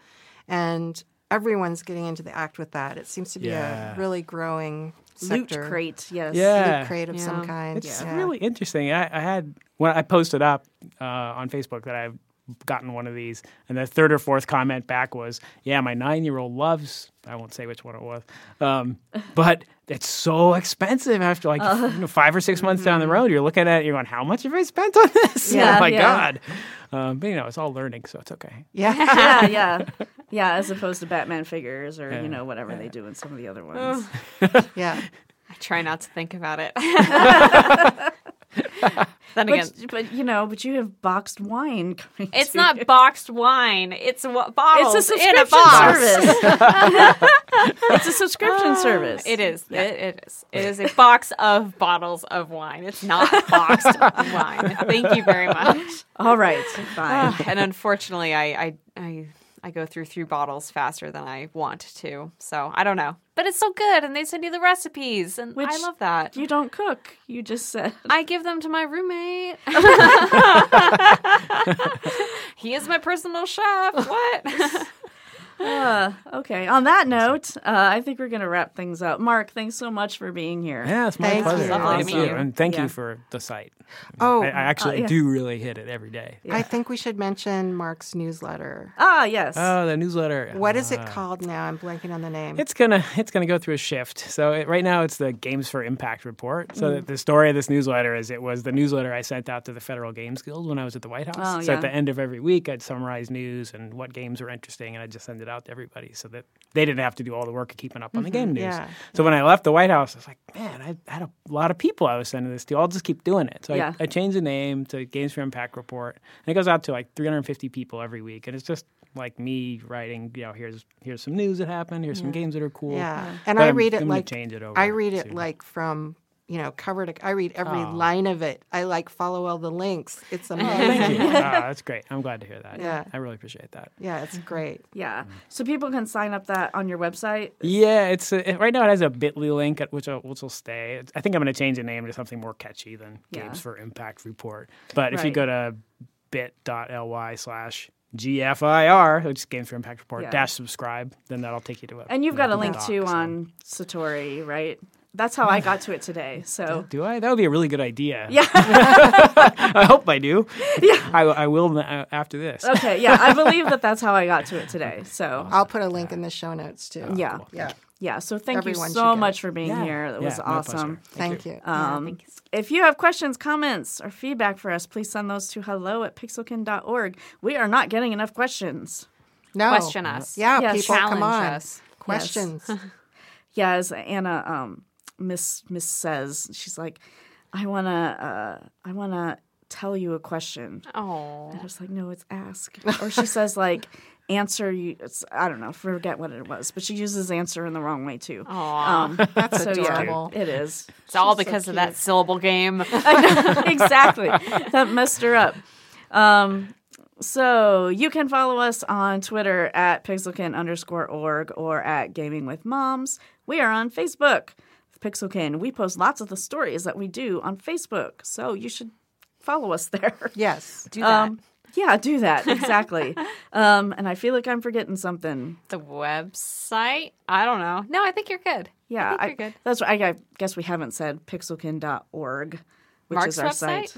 and everyone's getting into the act with that. It seems to be Yeah. a really growing Loot sector. crate, yes. Yeah. Loot crate of some kind. It's yeah. really interesting. I, I had when I posted up uh, on Facebook that I've gotten one of these, and the third or fourth comment back was, "Yeah, my nine-year-old loves." I won't say which one it was, um, but it's so expensive. After like Uh-huh. you know, five or six months down the road, you're looking at it, you're going, "How much have I spent on this?" Yeah, oh my yeah. god! Um, but you know, it's all learning, so it's okay. yeah. yeah, yeah, yeah. As opposed to Batman figures or Yeah. you know whatever they do in some of the other ones. yeah. I try not to think about it. then again, But, but you know, but you have boxed wine coming. it's not you. boxed wine. It's bottles It's a a subscription box. service. it's a subscription uh, service. It is. It, it is. It is a box of bottles of wine. It's not boxed wine. Thank you very much. All right, fine. Ah, and unfortunately, I, I I I go through three bottles faster than I want to. So I don't know, but it's so good, and they send you the recipes, and Which I love that. you don't cook. You just said. I give them to my roommate. he is my personal chef. What? Uh, okay. On that note, uh, I think we're going to wrap things up. Mark, thanks so much for being here. Yeah, it's my Thank pleasure. you. Lovely Thank you, you. and thank Yeah. you for the site. Oh, I, I actually yeah. do really hit it every day. I think we should mention Mark's newsletter. Ah, yes. Oh, the newsletter. What is it Ah. called now? I'm blanking on the name. It's gonna it's gonna go through a shift. So it, right now it's the Games for Impact report. So Mm. the story of this newsletter is it was the newsletter I sent out to the Federal Games Guild when I was at the White House. Oh, so at the end of every week I'd summarize news and what games were interesting, and I'd just send it out to everybody so that they didn't have to do all the work of keeping up on the game news. Mm-hmm. Yeah. So when I left the White House, I was like, man, I had a lot of people I was sending this to. I'll just keep doing it. So Yeah. I, I changed the name to Games for Impact report, and it goes out to like 350 people every week, and it's just like me writing, you know, here's here's some news that happened, here's some games that are cool. yeah, and But I I'm read it gonna like change it over I read it soon. like from you know cover to. I read every Oh. line of it. I like follow all the links. It's Thank amazing. you. Ah, that's great. I'm glad to hear that. Yeah. I really appreciate that. yeah, it's great. yeah. So people can sign up that on your website. Yeah, it's uh right now it has a Bitly link at which will, which will stay. It's, I think I'm going to change the name to something more catchy than Yeah. Games for Impact Report. But if you go to bit.ly slash GFIR, which is Games for Impact Report Yeah. dash subscribe, then that'll take you to it. And you've got a link doc, too so- on Satori, right? That's how I got to it today. So Do I? That would be a really good idea. yeah. I hope I do. Yeah, I, I will uh, after this. okay. Yeah, I believe that that's how I got to it today. So I'll put a link in the show notes too. yeah, yeah. yeah. So thank Everyone you so much it. for being Yeah. here. That Yeah, was awesome. pleasure. Thank you. Um, if you have questions, comments, or feedback for us, please send those to hello at pixelkin.org. We are not getting enough questions. No. Question us. Yeah, Yes. people, Challenge come on. us. Questions. Yeah, as Anna um, Miss Miss says, she's like, I wanna uh, I wanna tell you a question. Oh. I was like, no, it's ask. Or she says like answer you. It's, I don't know, forget what it was, but she uses answer in the wrong way too. Um, That's so yeah, adorable. it is. It's all She's so because of that syllable game. exactly. That messed her up. Um, so you can follow us on Twitter at pixelkin underscore org or at gaming with moms. We are on Facebook, Pixelkin. We post lots of the stories that we do on Facebook, so you should follow us there. Yes. Do that. Um, yeah, do that exactly. um, and I feel like I'm forgetting something. the website? I don't know. No, I think you're good. Yeah, I think you're good. That's what I, I guess we haven't said. Pixelkin.org, which Mark's is our website? site.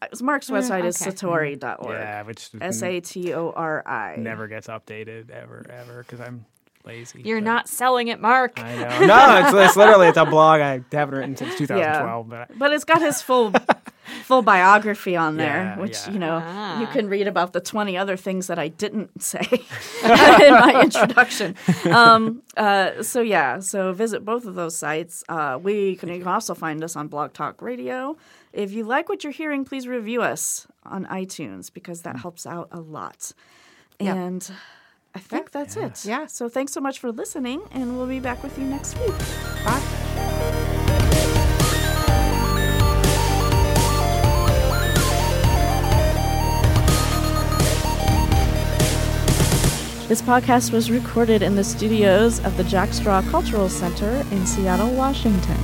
Uh, Mark's website is okay. satori.org. Yeah, which S A T O R I. never gets updated ever, ever because I'm lazy. You're but- not selling it, Mark. I know. No, it's, it's literally it's a blog I haven't written since 2012. But But it's got his full full biography on there, Yeah, which yeah. you know Ah. you can read about the twenty other things that I didn't say in my introduction. Um, uh, so yeah, so visit both of those sites. Uh, we can, you can also find us on Blog Talk Radio. If you like what you're hearing, please review us on iTunes because that helps out a lot. Yeah. And I think that's it. Yeah. So thanks so much for listening, and we'll be back with you next week. Bye. This podcast was recorded in the studios of the Jack Straw Cultural Center in Seattle, Washington.